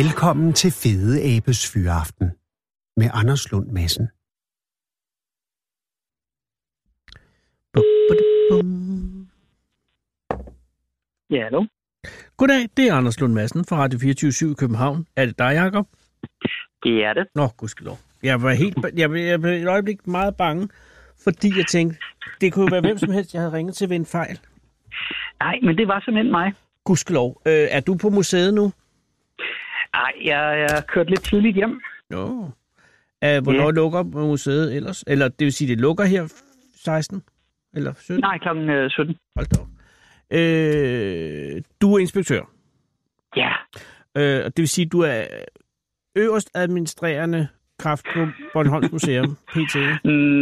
Velkommen til Fede Abes Fyraften med Anders Lund Madsen. Ja, hallo. Goddag, det er Anders Lund Madsen fra Radio 24 i København. Er det dig, Jacob? Det er det. Nå, gudskelov. Jeg var helt, jeg, jeg, jeg blev et øjeblik meget bange, fordi jeg tænkte, det kunne være hvem som helst, jeg havde ringet til ved en fejl. Nej, men det var simpelthen mig. Gudskelov. Øh, er du på museet nu? Nej, jeg er kørt lidt tidligt hjem. Nå. Øh, hvornår Ja. lukker museet ellers? Eller det vil sige, det lukker her 16? Eller 17? Nej, klokken øh, 17. Hold da op. Øh, du er inspektør. Ja, Øh, og det vil sige, du er øverst administrerende kraft på Bornholms Museum, PT.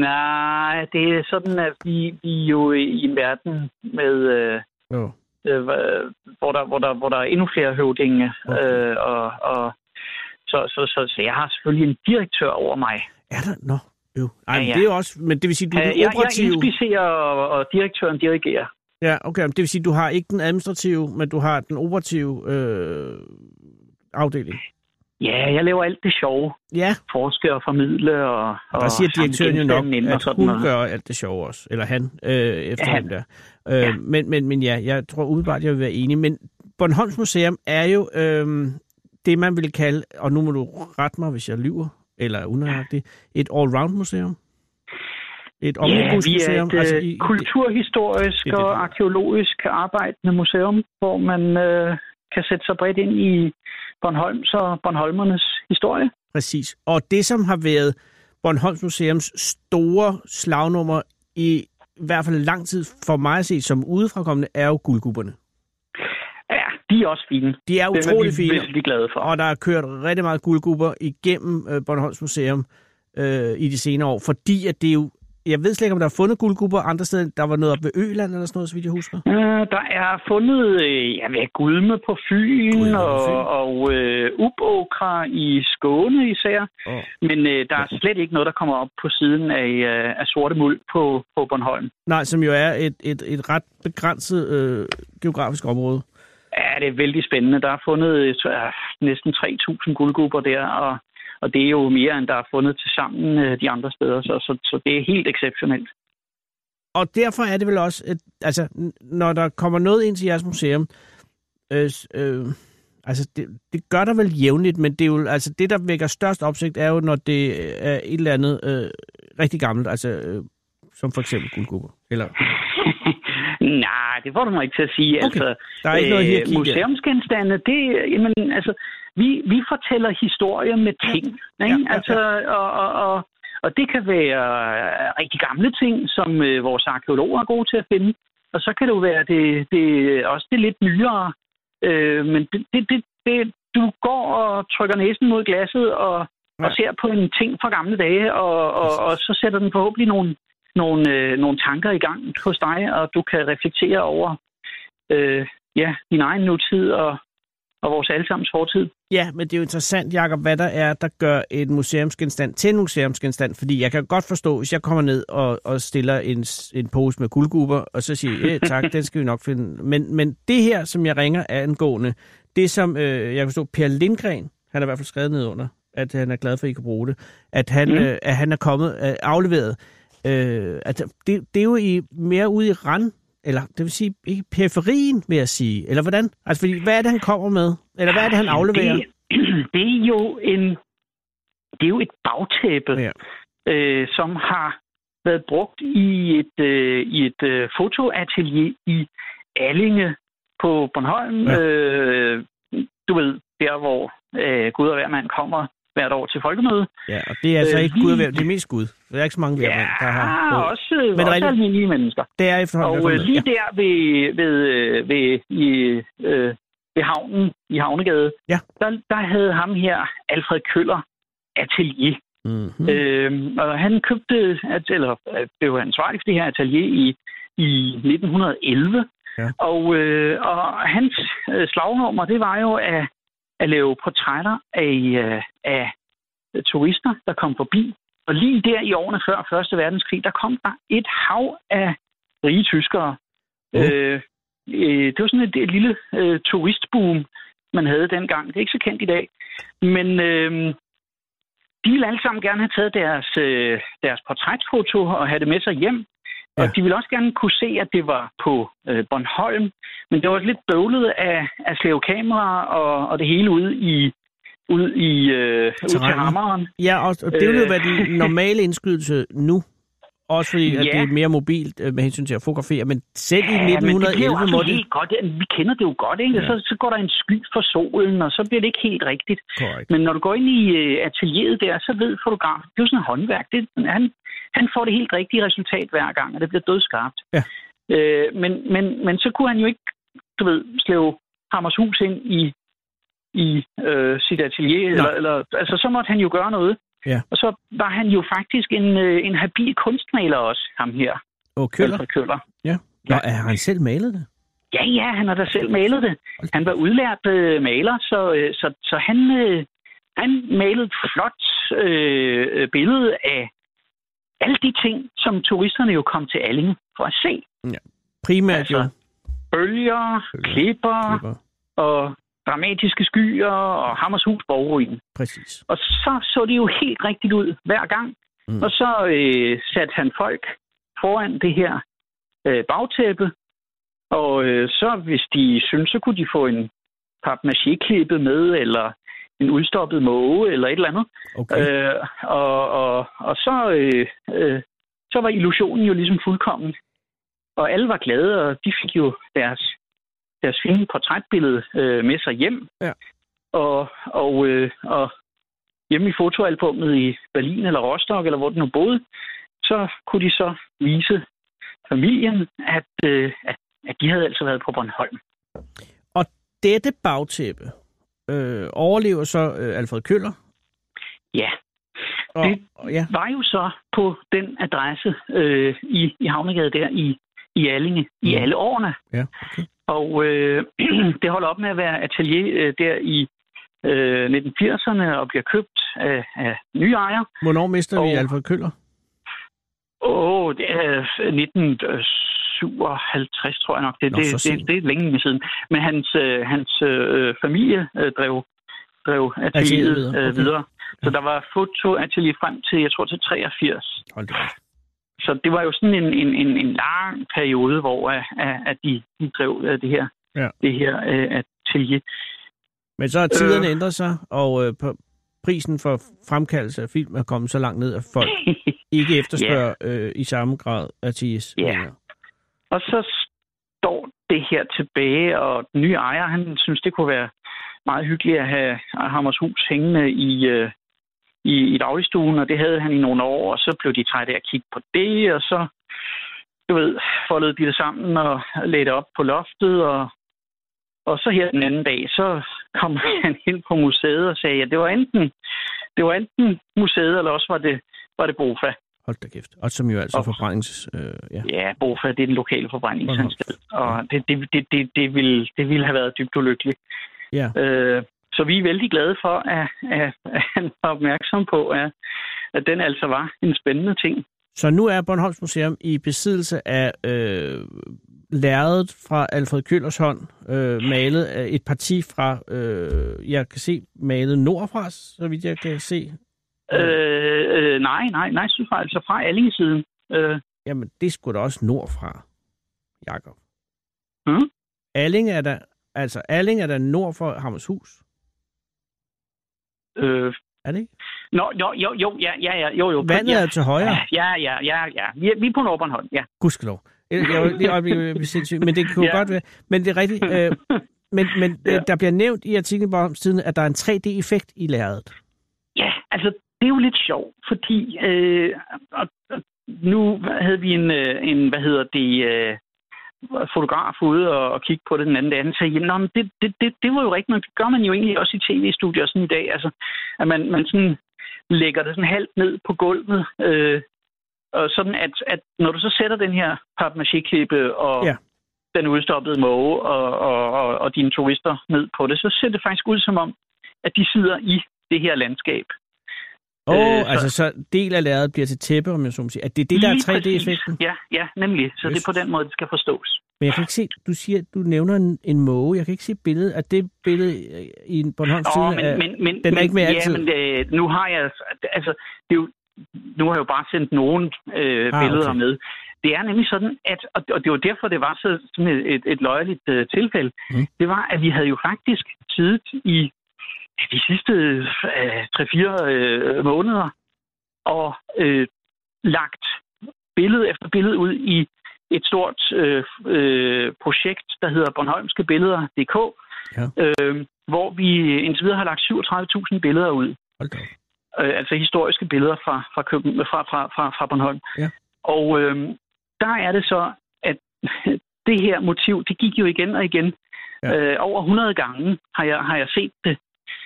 nej, det er sådan, at vi, vi er jo i en verden med... Øh, Jo. Øh, hvor, der, hvor, der, hvor der er endnu flere høvdinge. Okay. Øh, og, og, så, så, så, så jeg har selvfølgelig en direktør over mig. Er der? Nå, jo. Ej, Ja, men ja. det er også, men det vil sige, du er Øh, den jeg, jeg operative. inspicerer, og, og direktøren dirigerer. Ja, okay, det vil sige, du har ikke den administrative, men du har den operative øh, afdeling. Ja, jeg laver alt det sjove. Ja, Forske og formidle og... og der siger direktøren jo nok, at hun gør alt det sjove også. Eller han, øh, efter Ja, han der. Øh, Ja. men, men, men ja, jeg tror udebart, jeg vil være enig. Men Bornholms Museum er jo øh, det, man vil kalde, og nu må du rette mig, hvis jeg lyver, eller er unøjagtig, et all-round museum. Et Ja, vi omnibusmuseum. er et altså, i, kulturhistorisk det det, og det er. arkeologisk arbejdende museum, hvor man øh, kan sætte sig bredt ind i Bornholms og Bornholmernes historie. Præcis. Og det, som har været Bornholms Museums store slagnummer i, i hvert fald lang tid for mig at se som udefrakommende, er jo guldgubberne. Ja, de er også fine. De er Dem er utrolig vi fine, glade for. og der er kørt rigtig meget guldgubber igennem øh, Bornholms Museum øh, i de senere år, fordi at det er jo, jeg ved slet ikke, om der er fundet guldgubber andre steder. Der var noget op ved Øland eller sådan noget, så vidt jeg husker. Øh, der er fundet øh, ja, hvad, gulme på Fyn Gulme på og, Fyn. og øh, ubåkra i Skåne især. Oh. Men øh, der er slet ikke noget, der kommer op på siden af, øh, af sorte muld på, på Bornholm. Nej, som jo er et, et, et ret begrænset øh, geografisk område. Ja, det er vældig spændende. Der er fundet øh, næsten 3.000 guldgubber der, og, og det er jo mere, end der er fundet til sammen øh, de andre steder, så, så, så det er helt exceptionelt. Og derfor er det vel også, et, altså, når der kommer noget ind til jeres museum, øh, øh, altså, det, det gør der vel jævnligt, men det er jo, altså, det, der vækker størst opsigt, er jo, når det er et eller andet øh, rigtig gammelt, altså, øh, som for eksempel guldgubber. Eller, Nej, det får du mig ikke til at sige. Okay. Altså, der er ikke noget hierarki der. Museumsgenstande, det, jamen, altså, vi, vi fortæller historier med ting. Ja, Ikke? ja. Altså, og, og, og, og det kan være øh, rigtig gamle ting, som øh, vores arkeologer er gode til at finde. Og så kan det jo være det, det, også det lidt nyere. Øh, men det, det, det, det, du går og trykker næsen mod glasset og, ja. og ser på en ting fra gamle dage, og, og, og så sætter den forhåbentlig nogle, nogle, øh, nogle tanker i gang hos dig, og du kan reflektere over øh, ja, din egen nutid og, og vores allesammens fortid. ja, men det er jo interessant, Jacob, hvad der er, der gør en museumsgenstand til en museumsgenstand, fordi jeg kan godt forstå, hvis jeg kommer ned og, og stiller en, en pose med guldgubber, og så siger jeg, "Eh, tak, den skal vi nok finde. Men, men det her, som jeg ringer angående, det som, øh, jeg kan forstå, Per Lindgren, han har i hvert fald skrevet ned under, at han er glad for, at I kan bruge det, at han, Mm. mm. øh, at han er kommet øh, afleveret. Øh, at det, det er jo i, mere ude i rand, eller det vil sige i periferien, vil jeg sige. Eller hvordan? Altså, fordi, hvad er det, han kommer med? Eller hvad er det, han afleverer? Det, det er jo en det er jo et bagtæppe, Ja. øh, som har været brugt i et, øh, i et øh, fotoatelier i Allinge på Bornholm. Ja. Øh, du ved, der hvor øh, Gud og hver mand kommer hvert år til folkemøde. Ja, og det er altså Øh, ikke lige- Gud det er mest Gud. Der er ikke så mange hver mand, der har Ja, også, Men også rigtig- almindelige mennesker. Det er efterhånden. Og øh, lige med. der ved, ved, øh, ved, i, øh, ved havnen, i Havnegade, Ja. der, der havde ham her, Alfred Køller, atelier. Ja. Mm-hmm. Mm. Øhm, og han købte, eller øh, blev ansvarlig for det her atelier i, i 1911. Ja. Og, øh, og hans øh, slagnummer, det var jo at, at lave portrætter af, øh, af turister, der kom forbi. Og lige der i årene før 1. verdenskrig, der kom der et hav af rige tyskere. Mm. Øh, øh, det var sådan et, et lille øh, turistboom man havde dengang. Det er ikke så kendt i dag. Men øh, de ville alle sammen gerne have taget deres, øh, deres portrætfoto og have det med sig hjem. Ja. Og de ville også gerne kunne se, at det var på øh, Bornholm. Men det var lidt bøvlet af, af slævekamera og, og det hele ude i, ud i øh, ud til hammeren. Ja, og, det vil jo være de normale indskydelse nu. Også fordi, ja. at det er mere mobilt øh, med hensyn til at fotografere. Men selv ja, i 1911 men det må det... Helt godt. Vi kender det jo godt, ikke? Ja. Så, så går der en sky for solen, og så bliver det ikke helt rigtigt. Correct. Men når du går ind i uh, atelieret der, så ved fotografen, det er jo sådan et håndværk. Det, han, han får det helt rigtige resultat hver gang, og det bliver dødskarpt. Ja. Øh, men, men, men så kunne han jo ikke, du ved, slæve Hammershus ind i, i øh, sit atelier. Eller, eller, altså, så måtte han jo gøre noget. Ja. Og så var han jo faktisk en, øh, en habil kunstmaler også, ham her. Og Køller? Køller. Ja. Nå, ja. har han selv malet det? Ja, ja, han har da selv malet det. Han var udlært øh, maler, så, øh, så, så han, øh, han malede et flot øh, billede af alle de ting, som turisterne jo kom til Allinge for at se. Ja. Primært altså, jo. Bølger, klipper, klipper, og dramatiske skyer og Hammershus borgruin. Præcis. Og så så det jo helt rigtigt ud hver gang. Mm. Og så øh, satte han folk foran det her øh, bagtæppe. Og øh, så hvis de synes, så kunne de få en papmaché-klippet med, eller en udstoppet måge, eller et eller andet. Okay. Øh, og, og, og så, øh, øh, så var illusionen jo ligesom fuldkommen. Og alle var glade, og de fik jo deres deres fine portrætbillede øh, med sig hjem. Ja. Og, og, øh, og hjemme i fotoalbummet i Berlin eller Rostock, eller hvor den nu boede, så kunne de så vise familien, at, øh, at, at de havde altså været på Bornholm. Og dette bagtæppe øh, overlever så øh, Alfred Køller? Ja. Og, det ja. var jo så på den adresse øh, i, i Havnegade der i, i Allinge mm. i alle årene. Ja, okay. Og øh, det holder op med at være atelier øh, der i øh, 1980'erne og bliver købt af, af nye ejere. Hvornår mister og, vi Alfred Køller? Åh, det er 1957, tror jeg nok. Det, Nå, det, det, det er længe siden. Men hans, øh, hans øh, familie øh, drev, drev atelieret videre. Øh, okay. videre. Så der var fotoatelier frem til, jeg tror, til 83. Hold det så det var jo sådan en, en, en, en lang periode, hvor at, at de, de drev det her, ja. det her uh, atelier. Men så har tiderne øh, ændret sig, og øh, på prisen for fremkaldelse af film er kommet så langt ned, at folk ikke efterspørger yeah. øh, i samme grad ateliers. Ja. Og så står det her tilbage, og den nye ejer, han synes, det kunne være meget hyggeligt at have Hammershus hængende i, øh, i, i dagligstuen, og det havde han i nogle år, og så blev de trætte af at kigge på det, og så, du ved, foldede de det sammen og lagde det op på loftet, og, og så her den anden dag, så kom han ind på museet og sagde, at det var enten, det var enten museet, eller også var det, var det Bofa. Hold da kæft. Og som jo altså og, forbrændings... Øh, ja. ja, Bofa, det er den lokale forbrændingsanstalt. Og det, det, det, det, det, ville, det ville have været dybt ulykkeligt. Ja. Øh, så vi er vældig glade for, at, at, at han var opmærksom på, at, at den altså var en spændende ting. Så nu er Bornholms Museum i besiddelse af øh, lærredet fra Alfred Køllers hånd, øh, malet af et parti fra, øh, jeg kan se, malet nordfra, så vidt jeg kan se. Øh, øh, nej, nej, nej, jeg, altså fra Allinge-siden. Øh. Jamen, det skulle da også nordfra, Jakob. Mm? Alling er der, altså Alling er der nord for Hammershus. Øh, er det ikke? Nå, jo, jo, jo, ja, ja, ja, jo, jo. Vandet ja, er til højre? Ja, ja, ja, ja. Vi er, vi er på Nordbornholm, ja. Gudskelov. Jeg, jeg, jeg, jeg, jeg sindssygt, men det kunne ja. godt være. Men det er rigtigt. Øh, men men ja. der bliver nævnt i artiklen på tiden, at der er en 3D-effekt i lærredet. Ja, altså, det er jo lidt sjovt, fordi øh, og, og nu havde vi en, øh, en hvad hedder det, øh, fotograf ude og, og kigge på det den anden dag, og sagde, jamen, det, det, det, det var jo rigtigt, men det gør man jo egentlig også i tv-studier sådan i dag, altså, at man, man sådan lægger det sådan halvt ned på gulvet, øh, og sådan at, at når du så sætter den her papmaché-klippe og ja. den udstoppede måge og, og, og, og dine turister ned på det, så ser det faktisk ud som om, at de sidder i det her landskab. Åh, oh, øh, altså så del af lærredet bliver til tæppe, om jeg så må sige. At det er det, der er 3D-effekten? Ja, ja, nemlig. Så yes. det er på den måde, det skal forstås. Men jeg kan ikke se, du siger, du nævner en, en måge. Jeg kan ikke se billedet. Er det billede øh, i en Bornholms Åh, Tidende? men, er- men, men, den er men, ikke med ja, altid. men øh, nu har jeg, altså, det er jo, nu har jeg jo bare sendt nogle øh, Ah, billeder okay. med. Det er nemlig sådan, at, og, og det var derfor, det var så, sådan et, et, et løjeligt øh, tilfælde, Mm. det var, at vi havde jo faktisk siddet i de sidste øh, 3-4 øh, måneder og øh, lagt billede efter billede ud i et stort øh, øh, projekt, der hedder Bornholmske Billeder.dk, Ja. øh, hvor vi indtil videre har lagt 37.000 billeder ud. Op. Øh, altså historiske billeder fra, fra, Køben, fra, fra, fra, fra Bornholm. Ja. Og øh, der er det så, at det her motiv, det gik jo igen og igen. Ja. Øh, over 100 gange har jeg, har jeg set det.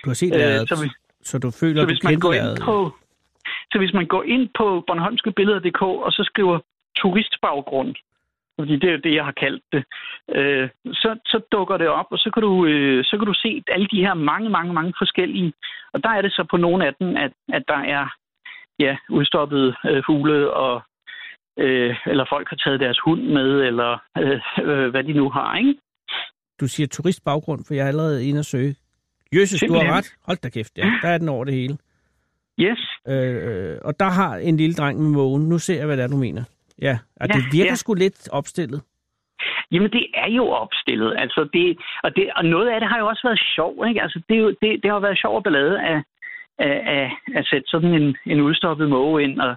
Du har set Øh, lærredet, så så, vi- så du føler, Så du hvis man kendte går ind på, så hvis man går ind på Bornholmskebilleder.dk og så skriver turistbaggrund, fordi det er jo det, jeg har kaldt det, øh, så, så dukker det op, og så kan, du, øh, så kan du se alle de her mange, mange, mange forskellige. Og der er det så på nogle af dem, at, at der er ja, udstoppede øh, fugle, og, øh, eller folk har taget deres hund med, eller øh, øh, hvad de nu har, ikke? Du siger turistbaggrund, for jeg er allerede inde og søge. Jøsses, du har ret. Hold da kæft, ja. Der er den over det hele. Yes. Øh, og der har en lille dreng med mågen. Nu ser jeg, hvad det er, du mener. Ja, og Ja, det virker ja. sgu lidt opstillet. Jamen, det er jo opstillet. Altså, det, og, det, og noget af det har jo også været sjov. Ikke? Altså, det, jo, det, det har været sjov og ballade at, at, at, at sætte sådan en, en udstoppet måge ind. Og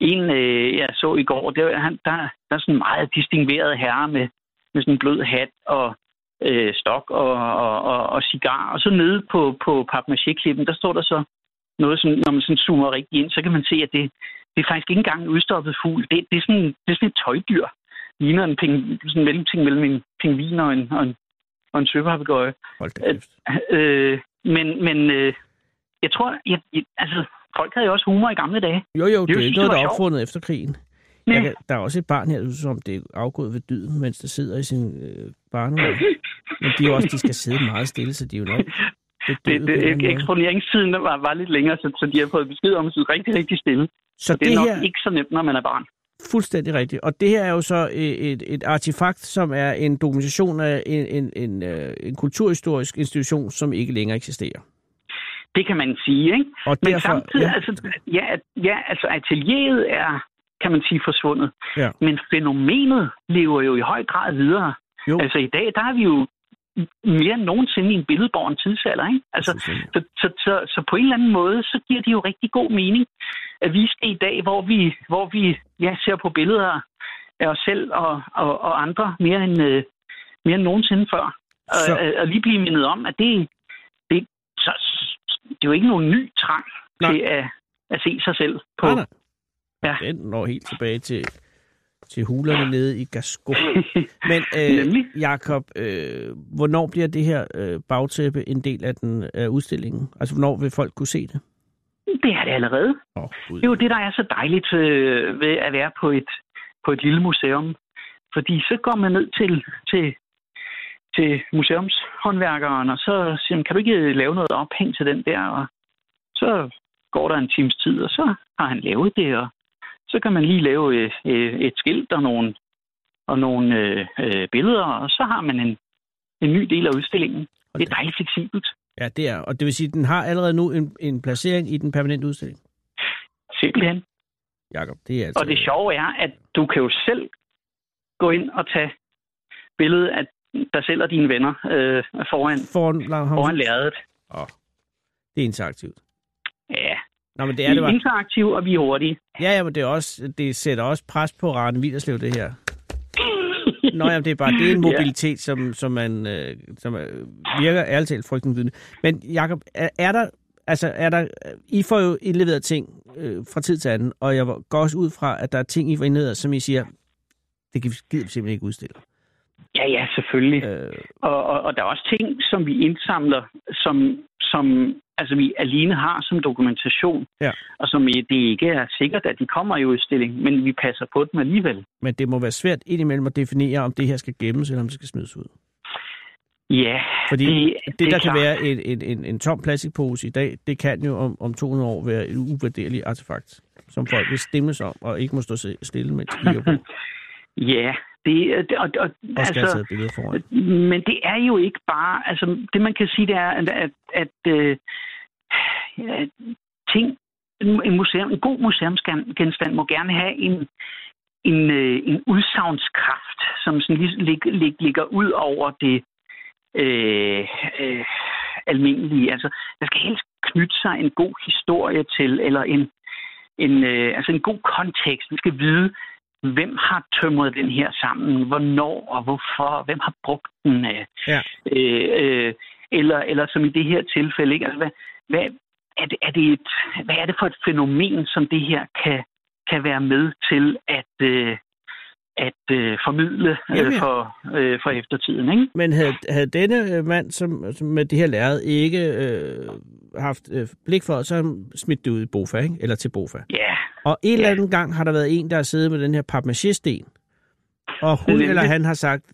en, øh, jeg så i går, det, var- han, der, der er sådan en meget distingueret herre med, med sådan en blød hat og øh, stok og, og, og, og cigar. Og så nede på, på papmaché-klippen, der står der så noget, sådan, når man sådan zoomer rigtig ind, så kan man se, at det, det er faktisk ikke engang en udstoppet fugl. Det, det, er sådan, det er sådan et tøjdyr ligner en ping, sådan en mellemting mellem en pingvin og en, og en, og en søpapegøje. Øh, men men øh, jeg tror, jeg, jeg, altså, folk havde jo også humor i gamle dage. Jo, jo, det er synes, det var der er sjovt. opfundet efter krigen. Jeg kan, der er også et barn her, som det er afgået ved dyden, mens det sidder i sin øh, barnevogn. Men de, er også, de skal sidde meget stille, så de er jo nok Det, det, det, eksponeringstiden var, var lidt længere, så, så de har fået besked om at sidde rigtig, rigtig stille. Så Det det, er nok her, ikke så nemt, når man er barn. fuldstændig rigtigt. Og det her er jo så et, et, et artefakt, som er en dokumentation af en, en, en, øh, en kulturhistorisk institution, som ikke længere eksisterer. Det kan man sige, ikke? Og Men derfor, samtidig, ja, altså, ja, ja, altså atelieret er, kan man sige, forsvundet. Ja. Men fænomenet lever jo i høj grad videre. Jo. Altså i dag, der er vi jo mere end nogensinde i en billedborgen tidsalder, ikke? Altså, så, så, så, så på en eller anden måde, så giver det jo rigtig god mening at vise det i dag, hvor vi, hvor vi ja, ser på billeder af os selv og, og, og andre mere end, øh, mere end nogensinde før. Og, Så- og, og lige blive mindet om, at det, det, så, det er jo ikke nogen ny trang Nej. til at, at se sig selv på. Nej, nej. Ja. Den når helt tilbage til, til hulerne nede i Gasco. Men øh. Jakob, øh, hvornår bliver det her øh, bagtæppe en del af den af udstillingen? Altså, hvornår vil folk kunne se det? Det er det allerede. Åh, Gud. Det er jo det, der er så dejligt øh, ved at være på et, på et lille museum. Fordi så går man ned til, til, til museumshåndværkeren, og så siger man, kan du ikke lave noget ophæng til den der? Og så går der en times tid, og så har han lavet det, og så kan man lige lave øh, øh, et skilt og nogle, og nogle øh, øh, billeder, og så har man en, en ny del af udstillingen. Hold Det er dejligt fleksibelt. Ja, det er. Og det vil sige, at den har allerede nu en, en placering i den permanente udstilling. Simpelthen. Jakob, det er altså... Og det sjove er, at du kan jo selv gå ind og tage billedet af dig selv og dine venner øh, foran, Foran, foran lærredet. Det er interaktivt. Ja, Nå, men det vi er det er bare. interaktive, og vi er hurtige. Ja, ja, men det, er også, det sætter også pres på Rane Villerslev, det her. Nå, jamen, det er bare det er en Ja. mobilitet, som, som, man, øh, som øh, virker ærligt talt frygtindgydende. Men Jacob, er, er der, altså, er der, I får jo indleveret ting øh, fra tid til anden, og jeg går også ud fra, at der er ting, I får indleveret, som I siger, det kan vi vi simpelthen ikke udstille. Ja, ja, selvfølgelig. Øh, Og, og, og der er også ting, som vi indsamler, som, som altså, vi alene har som dokumentation, Ja. og som det ikke er sikkert, at de kommer i udstilling, men vi passer på dem alligevel. men det må være svært indimellem at definere, om det her skal gemmes, eller om det skal smides ud. Ja, Fordi det, det, det er der kan klart. være en, en, en, en tom plastikpose i dag, det kan jo om, om 200 år være et uvurderligt artefakt, som folk vil stemmes om, og ikke må stå stille, kigger på. Ja, Det, det, og, og, Og skal altså, have taget et billede foran. men det er jo ikke bare... Altså, det man kan sige, det er, at, at, at øh, ja, ting... En, museum, en god museumsgenstand må gerne have en, en, øh, en udsagnskraft, som sådan lig, lig, lig, ligger ud over det øh, øh, almindelige. Altså, der skal helst knytte sig en god historie til, eller en, en, øh, altså en god kontekst. Vi skal vide, hvem har tømret den her sammen, hvornår og hvorfor, hvem har brugt den. Øh, Ja. øh, øh, eller, eller som i det her tilfælde, ikke? Altså, hvad, hvad, er, det, er det et, hvad er det for et fænomen, som det her kan, kan være med til at, øh, at øh, formidle Jamen, øh, ja. for, øh, for eftertiden? Ikke? Men havde, havde denne øh, mand som, som med det her lærred ikke øh, haft øh, blik for, så smidt det ud i Bofa, ikke? eller til Bofa. Ja, Og en eller Ja. anden gang har der været en, der har siddet med den her papmaché-sten, og hun eller han har sagt,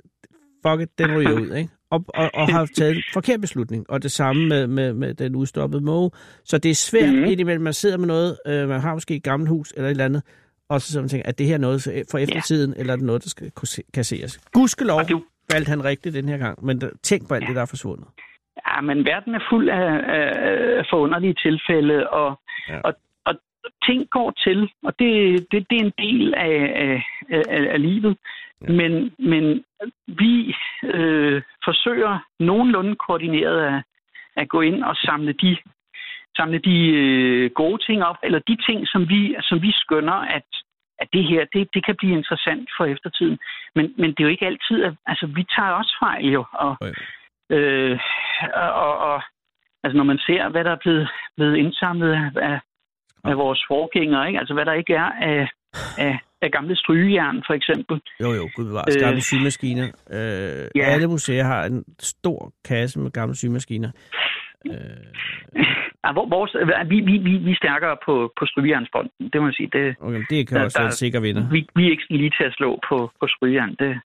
fuck it, den ryger ud, ikke? Og, og, og har taget en forkert beslutning. Og det samme med, med, med den udstoppede måge. Så det er svært Mhm. mm-hmm. indimellem, man sidder med noget, øh, man har måske et gammelt hus eller et eller andet, og så og tænker, er det her noget for eftertiden, eller er det noget, der skal kasseres? Gudskelov og det, valgte han rigtigt den her gang, men tænk på alt det, der er forsvundet. Ja, men verden er fuld af, af forunderlige tilfælde, og, Ja. ja. og, og ting går til, og det, det, det er en del af, af, af, af livet. Ja. Ja. Men, men vi øh, forsøger nogenlunde koordineret at, at gå ind og samle de, samle de øh, gode ting op, eller de ting, som vi, som vi skønner, at, at det her, det, det kan blive interessant for eftertiden. Men, men det er jo ikke altid, at, altså vi tager også fejl jo, og, jo. Øh, og, og altså når man ser, hvad der er blevet, blevet indsamlet af, af, vores forgængere, ikke? altså hvad der ikke er af, af, af gamle strygejern for eksempel. Jo, jo, gud bevares. Øh, Gamle symaskiner. Øh, ja. Alle museer har en stor kasse med gamle symaskiner. Øh, Ja, vores, vi, vi, vi, vi er stærkere på, på strygejernsfronten, det må jeg sige. Det, okay, det kan Der- også være en sikker vinder. vi, vi er ikke lige til at slå på, på strygejern. Det,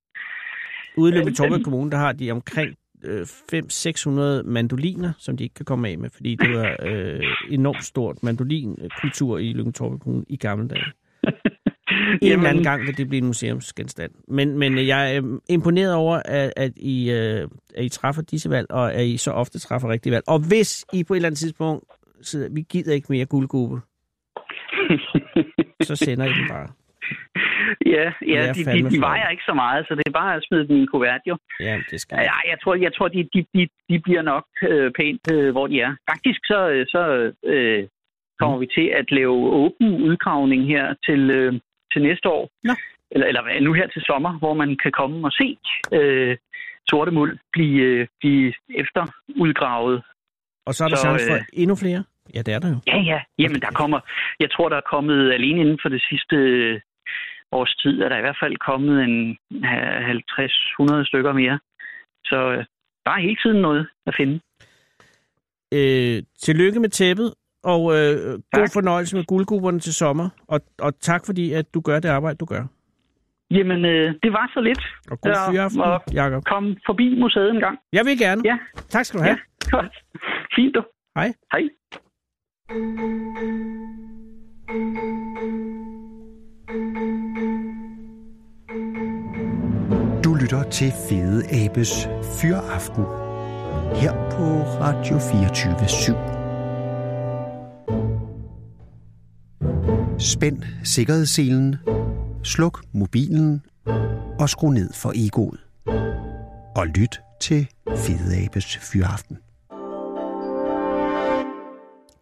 Ude i Øh, Lyngby Kommune, der har de omkring øh, 500-600 mandoliner, som de ikke kan komme af med, fordi det var øh, enormt stort mandolinkultur i Lyngby Kommune i gamle dage. En eller anden gang vil det blive en museumsgenstand. Men, men jeg er øh, imponeret over, at, at, I, øh, at I træffer disse valg, og at I så ofte træffer rigtige valg. Og hvis I på et eller andet tidspunkt sidder, vi gider ikke mere guldgube, så sender I den bare. ja, ja de, de, de vejer ikke så meget, så det er bare at smide dem i en kuvert, jo. Ja, det skal Ja, jeg tror, jeg tror de, de, de, de bliver nok øh, pænt, øh, hvor de er. Faktisk så, øh, så øh, kommer vi til at lave åben udgravning her til, øh, til næste år. Nå. Eller, eller nu her til sommer, hvor man kan komme og se øh, sorte muld blive, øh, blive efterudgravet. Og så er der Så, chance for øh, endnu flere? Ja, det er der jo. Ja, ja. Jamen, der kommer... Jeg tror, der er kommet alene inden for det sidste øh, års tid, er der i hvert fald kommet en øh, 50-100 stykker mere. Så øh, der er hele tiden noget at finde. Øh, tillykke med tæppet, og øh, god fornøjelse med guldguberne til sommer. Og, og tak fordi, at du gør det arbejde, du gør. Jamen, øh, det var så lidt. Og god fyraften, og- Jacob. Kom forbi museet en gang. Jeg vil gerne. Ja. Tak skal du have. Ja, godt. Fint, du. Hej. Hej. Du lytter til Fede Abes Fyraften her på Radio 24 Spænd sikkerhedsselen, sluk mobilen og skru ned for egoet. Og lyt til Fede Abes Fyraften.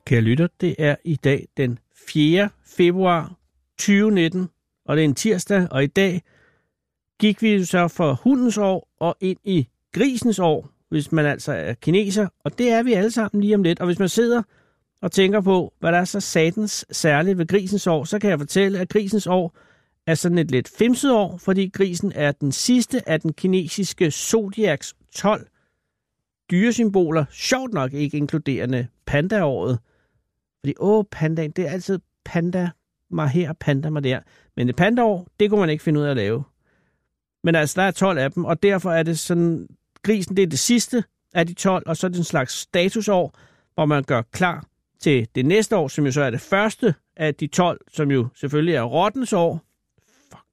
Kære lytter, det er i dag den 4. februar 2019, og det er en tirsdag, og i dag gik vi så for hundens år og ind i grisens år, hvis man altså er kineser, og det er vi alle sammen lige om lidt. Og hvis man sidder og tænker på, hvad der er så satens særligt ved grisens år, så kan jeg fortælle, at grisens år er sådan et lidt femset år, fordi grisen er den sidste af den kinesiske zodiacs 12 dyresymboler, sjovt nok ikke inkluderende pandaåret. Fordi, åh, pandaen, det er altid panda mig her, panda mig der. Men et pandaår, det kunne man ikke finde ud af at lave. Men altså, der er 12 af dem, og derfor er det sådan, grisen det er det sidste af de 12, og så er det en slags statusår, hvor man gør klar til det næste år, som jo så er det første af de 12, som jo selvfølgelig er rottens år. Fuck.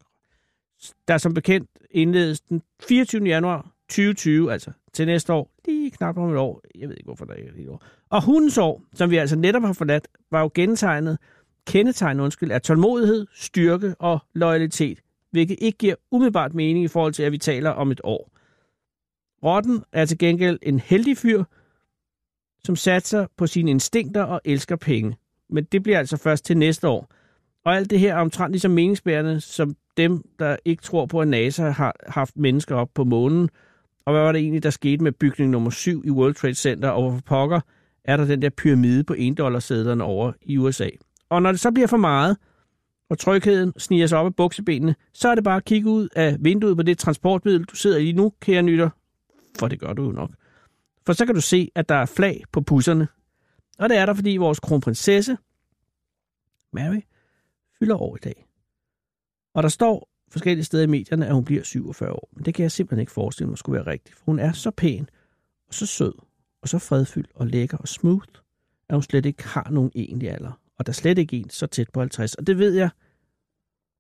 der som bekendt indledes den 24. januar 2020, altså til næste år, lige knap om et år. Jeg ved ikke, hvorfor der er et år. Og hundens år, som vi altså netop har forladt, var jo gentegnet, kendetegnet undskyld, af tålmodighed, styrke og loyalitet, hvilket ikke giver umiddelbart mening i forhold til, at vi taler om et år. Rotten er til gengæld en heldig fyr, som satser på sine instinkter og elsker penge. Men det bliver altså først til næste år. Og alt det her er omtrent ligesom meningsbærende som dem, der ikke tror på, at NASA har haft mennesker op på månen. Og hvad var det egentlig, der skete med bygning nummer 7 i World Trade Center, og hvorfor pokker er der den der pyramide på 1 dollarsedlerne over i USA. Og når det så bliver for meget, og trygheden sniger sig op af buksebenene, så er det bare at kigge ud af vinduet på det transportmiddel, du sidder i nu, kære nytter. For det gør du jo nok. For så kan du se, at der er flag på pusserne. Og det er der, fordi vores kronprinsesse, Mary, fylder år i dag. Og der står forskellige steder i medierne, at hun bliver 47 år. Men det kan jeg simpelthen ikke forestille mig skulle være rigtigt. For hun er så pæn, og så sød, og så fredfyldt og lækker og smooth, at hun slet ikke har nogen egentlig alder. Og der er slet ikke en så tæt på 50. Og det ved jeg,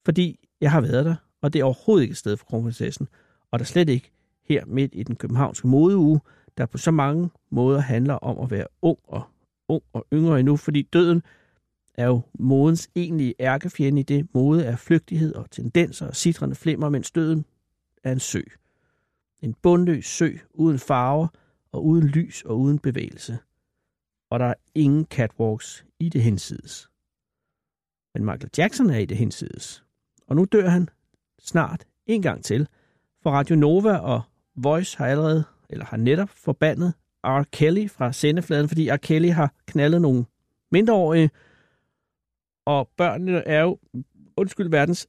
fordi jeg har været der, og det er overhovedet ikke et sted for kronprinsessen. Og der er slet ikke her midt i den københavnske modeuge, der på så mange måder handler om at være ung og, ung og yngre endnu, fordi døden er jo modens egentlige ærkefjende i det. Mode er flygtighed og tendenser og sidrende flimmer, mens døden er en sø. En bundløs sø uden farver og uden lys og uden bevægelse. Og der er ingen catwalks i det hensides. Men Michael Jackson er i det hensides. Og nu dør han snart en gang til, for Radio Nova og Voice har allerede, eller har netop forbandet R. Kelly fra sendefladen, fordi R. Kelly har knaldet nogle mindreårige, og børnene er jo, undskyld verdens,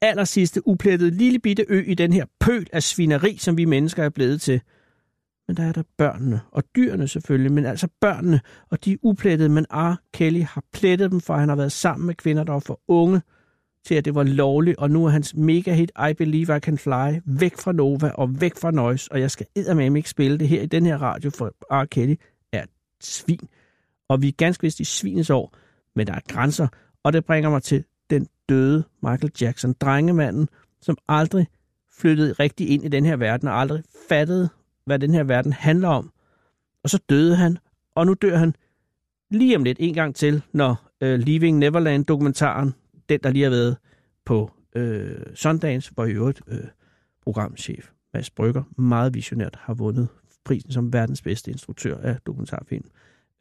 aller sidste uplettede lille bitte ø i den her pøl af svineri, som vi mennesker er blevet til. Men der er der børnene, og dyrene selvfølgelig, men altså børnene, og de er uplettede, men R. Kelly har plettet dem, for han har været sammen med kvinder, der var for unge, til at det var lovligt, og nu er hans mega hit I Believe I Can Fly væk fra Nova og væk fra Noise, og jeg skal eddermame ikke spille det her i den her radio, for R. Kelly er svin. Og vi er ganske vist i svinets år, men der er grænser, og det bringer mig til den døde Michael Jackson, drengemanden, som aldrig flyttede rigtig ind i den her verden, og aldrig fattede, hvad den her verden handler om. Og så døde han, og nu dør han lige om lidt en gang til, når uh, Leaving Neverland-dokumentaren, den der lige har været på øh, Sundance, hvor i øvrigt øh, programchef Mads Brygger meget visionært har vundet prisen som verdens bedste instruktør af dokumentarfilm.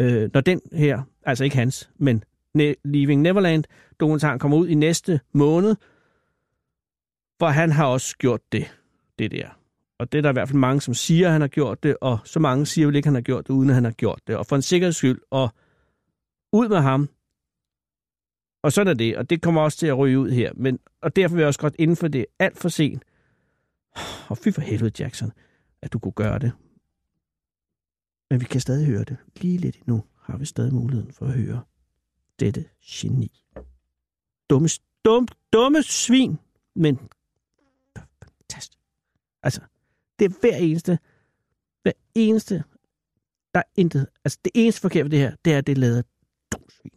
Øh, når den her, altså ikke hans, men ne- Leaving Neverland dokumentaren kommer ud i næste måned, for han har også gjort det, det der. Og det er der i hvert fald mange, som siger, at han har gjort det, og så mange siger vel ikke, at han har gjort det, uden at han har gjort det. Og for en sikkerheds skyld, og ud med ham. Og sådan er det, og det kommer også til at ryge ud her. Men, og derfor vil jeg også godt inden for det alt for sent. Og fy for helvede, Jackson, at du kunne gøre det. Men vi kan stadig høre det. Lige lidt endnu har vi stadig muligheden for at høre dette geni. Dumme, dum, dumme svin, men fantastisk. Altså, det er hver eneste, hver eneste, der er intet, altså det eneste forkerte ved det her, det er, at det lader dumt svin.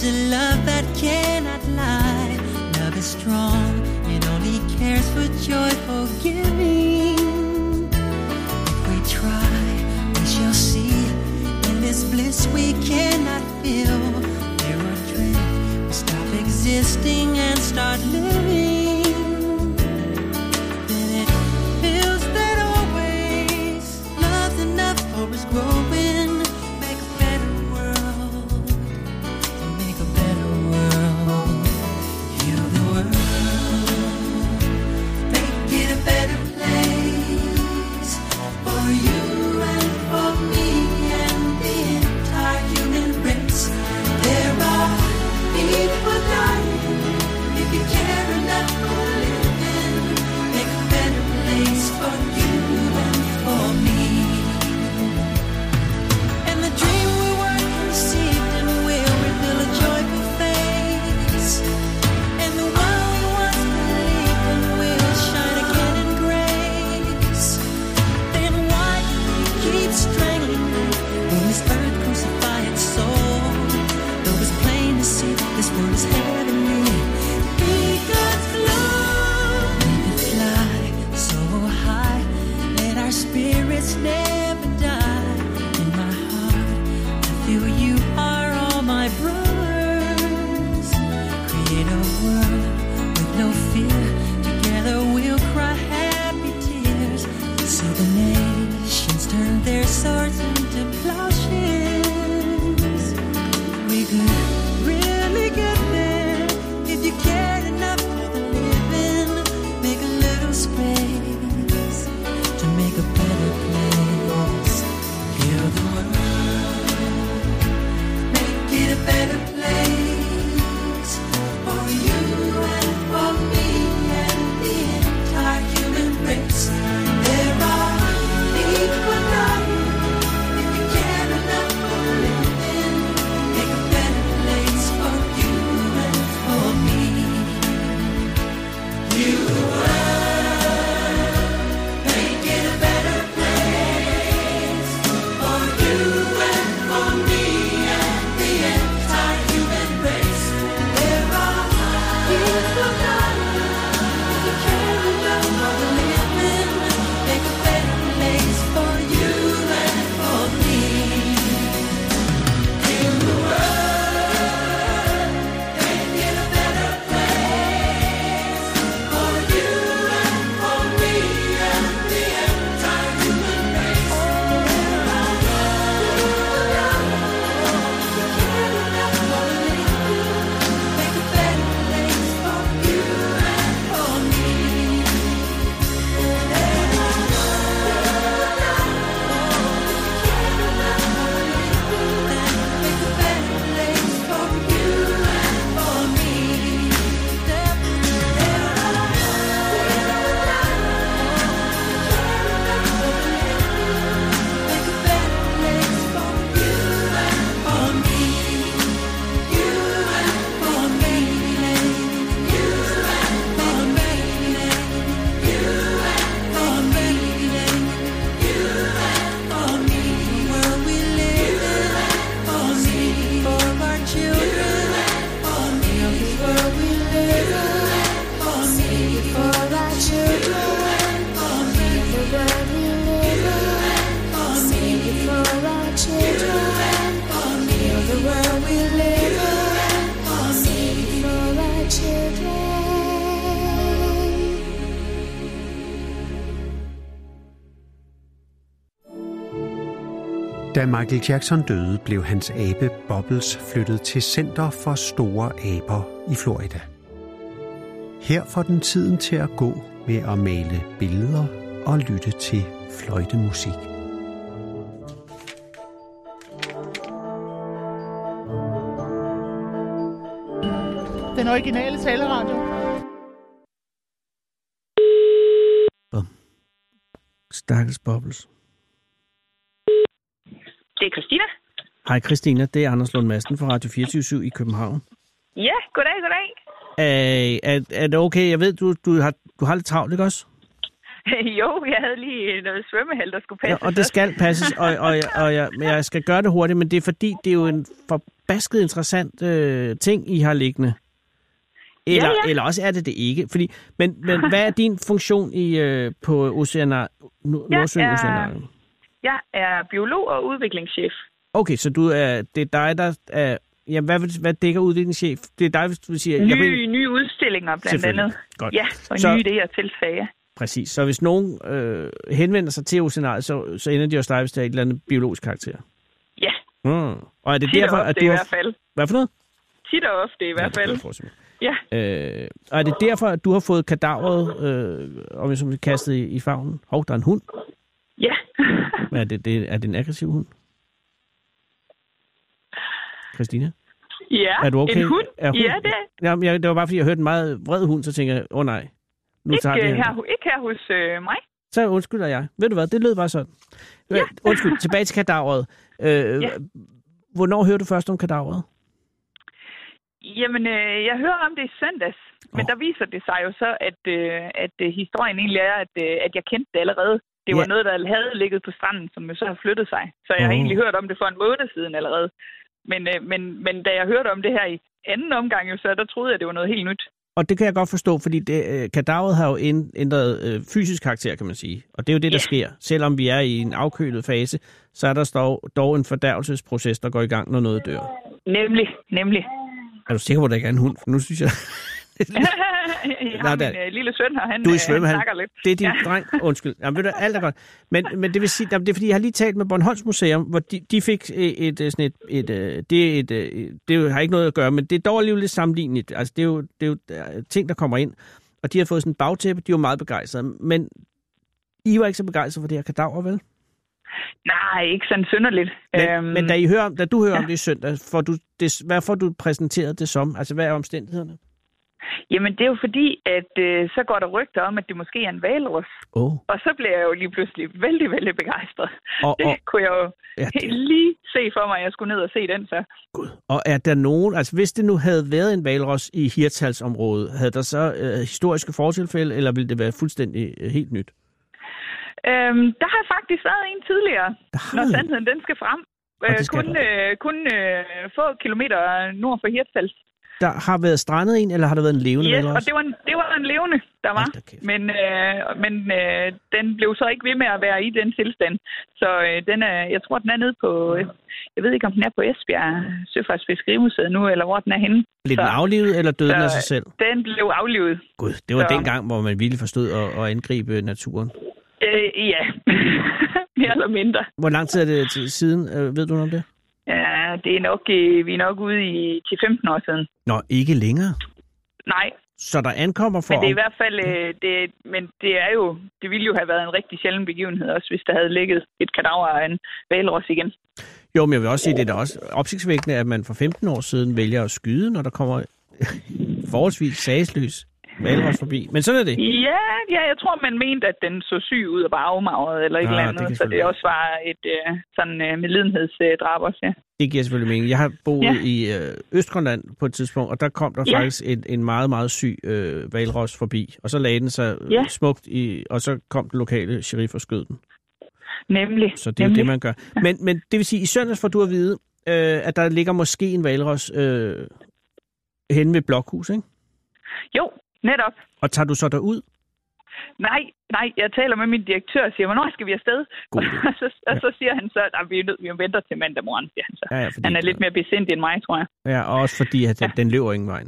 There's a love that cannot lie. Love is strong, it only cares for joyful giving. If we try, we shall see. In this bliss we cannot feel. There are dreams. We stop existing and start living. Da Michael Jackson døde, blev hans abe Bubbles flyttet til Center for Store Aber i Florida. Her får den tiden til at gå med at male billeder og lytte til fløjtemusik. Den originale taleradio. Stakkels Bubbles. Det er Christina. Hej Christina, det er Anders Lund Madsen fra Radio 24 i København. Ja, goddag, goddag. Er, er, er det okay? Jeg ved, du, du, har, du har lidt travlt, ikke også? jo, jeg havde lige noget svømmehal, der skulle passe. Ja, og det skal passes, og, og, og jeg, men jeg skal gøre det hurtigt, men det er fordi, det er jo en forbasket interessant øh, ting, I har liggende. Eller, Ja, ja. eller også er det det ikke. Fordi, men, men hvad er din funktion i, øh, på Oceanar, Nord- Jeg Nordsøen Oceanarium? Jeg er biolog og udviklingschef. Okay, så du er, det er dig, der er... Ja, hvad, hvad dækker udviklingschef? Det er dig, hvis du siger... jeg Nye, vil- nye udstillinger blandt andet. Godt. Ja, og Så- nye idéer til ja. Præcis. Så hvis nogen øh, henvender sig til oceanariet, så, så ender de hos dig, hvis det er et eller andet biologisk karakter. Ja, Mm. Og er det tit derfor, at du i har... hvert fald. Hvad for noget? Tit og ofte i hvert Ja, fald. det jeg Ja. Øh, og er det derfor, at du har fået kadaveret, øh, om jeg så kastet i, i favnen? Hov, der er en hund. Ja. Er det, det, er det en aggressiv hund? Christina? ja, Er du okay? en hund. Er Ja, det er Jamen, jeg, det var bare, fordi jeg hørte en meget vred hund, så tænker jeg, åh oh, nej. Nu tager ikke vi her, ikke her hos øh, mig. Så undskylder jeg. Ved du hvad, det lød bare sådan. Ja. Undskyld, tilbage til kadaveret. Øh, Ja. Hvornår hørte du først om kadaveret? Jamen, øh, jeg hører om det i søndags, men Åh. der viser det sig jo så, at, øh, at øh, historien egentlig er, at, øh, at jeg kendte det allerede. Det var Ja. noget, der havde ligget på stranden, som jo så har flyttet sig. Så jeg har Åh. egentlig hørt om det for en måned siden allerede. Men, øh, men, men da jeg hørte om det her i anden omgang, jo, så der troede jeg, det var noget helt nyt. Og det kan jeg godt forstå, fordi det, øh, kadaveret har jo ænd- ændret øh, fysisk karakter, kan man sige. Og det er jo det, der Ja. sker. Selvom vi er i en afkølet fase, så er der dog, dog en fordærvelsesproces, der går i gang, når noget dør. Nemlig, nemlig. Er du sikker på, at der ikke er en hund? For nu synes jeg... jeg har der- min øh, lille søn her, han, Du er i øh, han snakker lidt. Det er din Ja. dreng. Undskyld. Jamen, ved du, alt er godt. Men, men det vil sige, jamen, det er fordi, jeg har lige talt med Bornholms Museum, hvor de, de fik øh, et, øh, sådan et, et, det, et, øh, det har ikke noget at gøre, men det er dog alligevel lidt sammenligneligt. Altså, det er jo, det er jo øh, ting, der kommer ind. Og de har fået sådan en bagtæppe, de var meget begejstrede. Men I var ikke så begejstrede for det her kadaver, vel? Nej, ikke sådan synderligt. Men, Øhm, men da, I hører, da du hører ja. om det i søndag, får du det, hvad får du præsenteret det som? Altså, hvad er omstændighederne? Jamen, det er jo fordi, at øh, så går der rygter om, at det måske er en valrus. Åh, oh, Og så bliver jeg jo lige pludselig vældig, vældig begejstret. og, Det og, kunne jeg jo ja, det, lige se for mig, at jeg skulle ned og se den så. Gud. Og er der nogen, altså hvis det nu havde været en valros i Hirtshalsområdet, havde der så øh, historiske fortilfælde, eller ville det være fuldstændig øh, helt nyt? Øhm, der har faktisk været en tidligere, når sandheden den skal frem. Øh, kun øh, kun øh, få kilometer nord for Hirtshals. Der har været strandet en, eller har der været en levende Yes, valros? og det var, en, det var en levende, der var. Men, øh, men øh, den blev så ikke ved med at være i den tilstand. Så øh, den er, jeg tror, den er nede på... Øh, jeg ved ikke, om den er på Esbjerg Søfarts Fiskerimuseet nu, eller hvor den er henne. Blev den så- aflivet, eller døde den af sig selv? Den blev aflivet. Gud, det var så- dengang, hvor man virkelig forstod at, at angribe naturen. Øh, ja, mere eller mindre. Hvor lang tid er det siden? Øh, ved du noget om det? Ja, det er nok, øh, vi er nok ude i til 15 år siden. Nå, ikke længere. Nej, Så der ankommer for... men det er i hvert fald, øh, det, men det er jo, det ville jo have været en rigtig sjælden begivenhed også, hvis der havde ligget et kadaver af en valros igen. Jo, men jeg vil også sige, det er da også opsigtsvækkende, at man for 15 år siden vælger at skyde, når der kommer forholdsvis sagsløs valros forbi. Men sådan er det. Ja, ja, jeg tror, man mente, at den så syg ud og var afmagret eller et Ah, eller det andet, kan så det også var et øh, sådan øh, medlidenhedsdrab også, ja. Det giver selvfølgelig mening. Jeg har boet Ja. i øh, Østgrønland på et tidspunkt, og der kom der Ja. faktisk en, en meget, meget syg øh, valros forbi. Og så lagde den sig Ja. ja. smukt i, og så kom den lokale sheriff og skød den. Nemlig. Så det er jo nemlig. det, man gør. Men, men det vil sige, i søndags får du at vide, øh, at der ligger måske en valros øh, henne ved Blokhus, ikke? Jo, netop. Og tager du så derud? Nej, nej, jeg taler med min direktør og siger, hvornår skal vi afsted? God og, så, og så siger han så, at vi, er nødt- vi venter til mandag morgen, siger han så. Ja, ja, fordi, Han er lidt mere besindig end mig, tror jeg. Ja, og også fordi, at den, Ja. den løber ingen vej.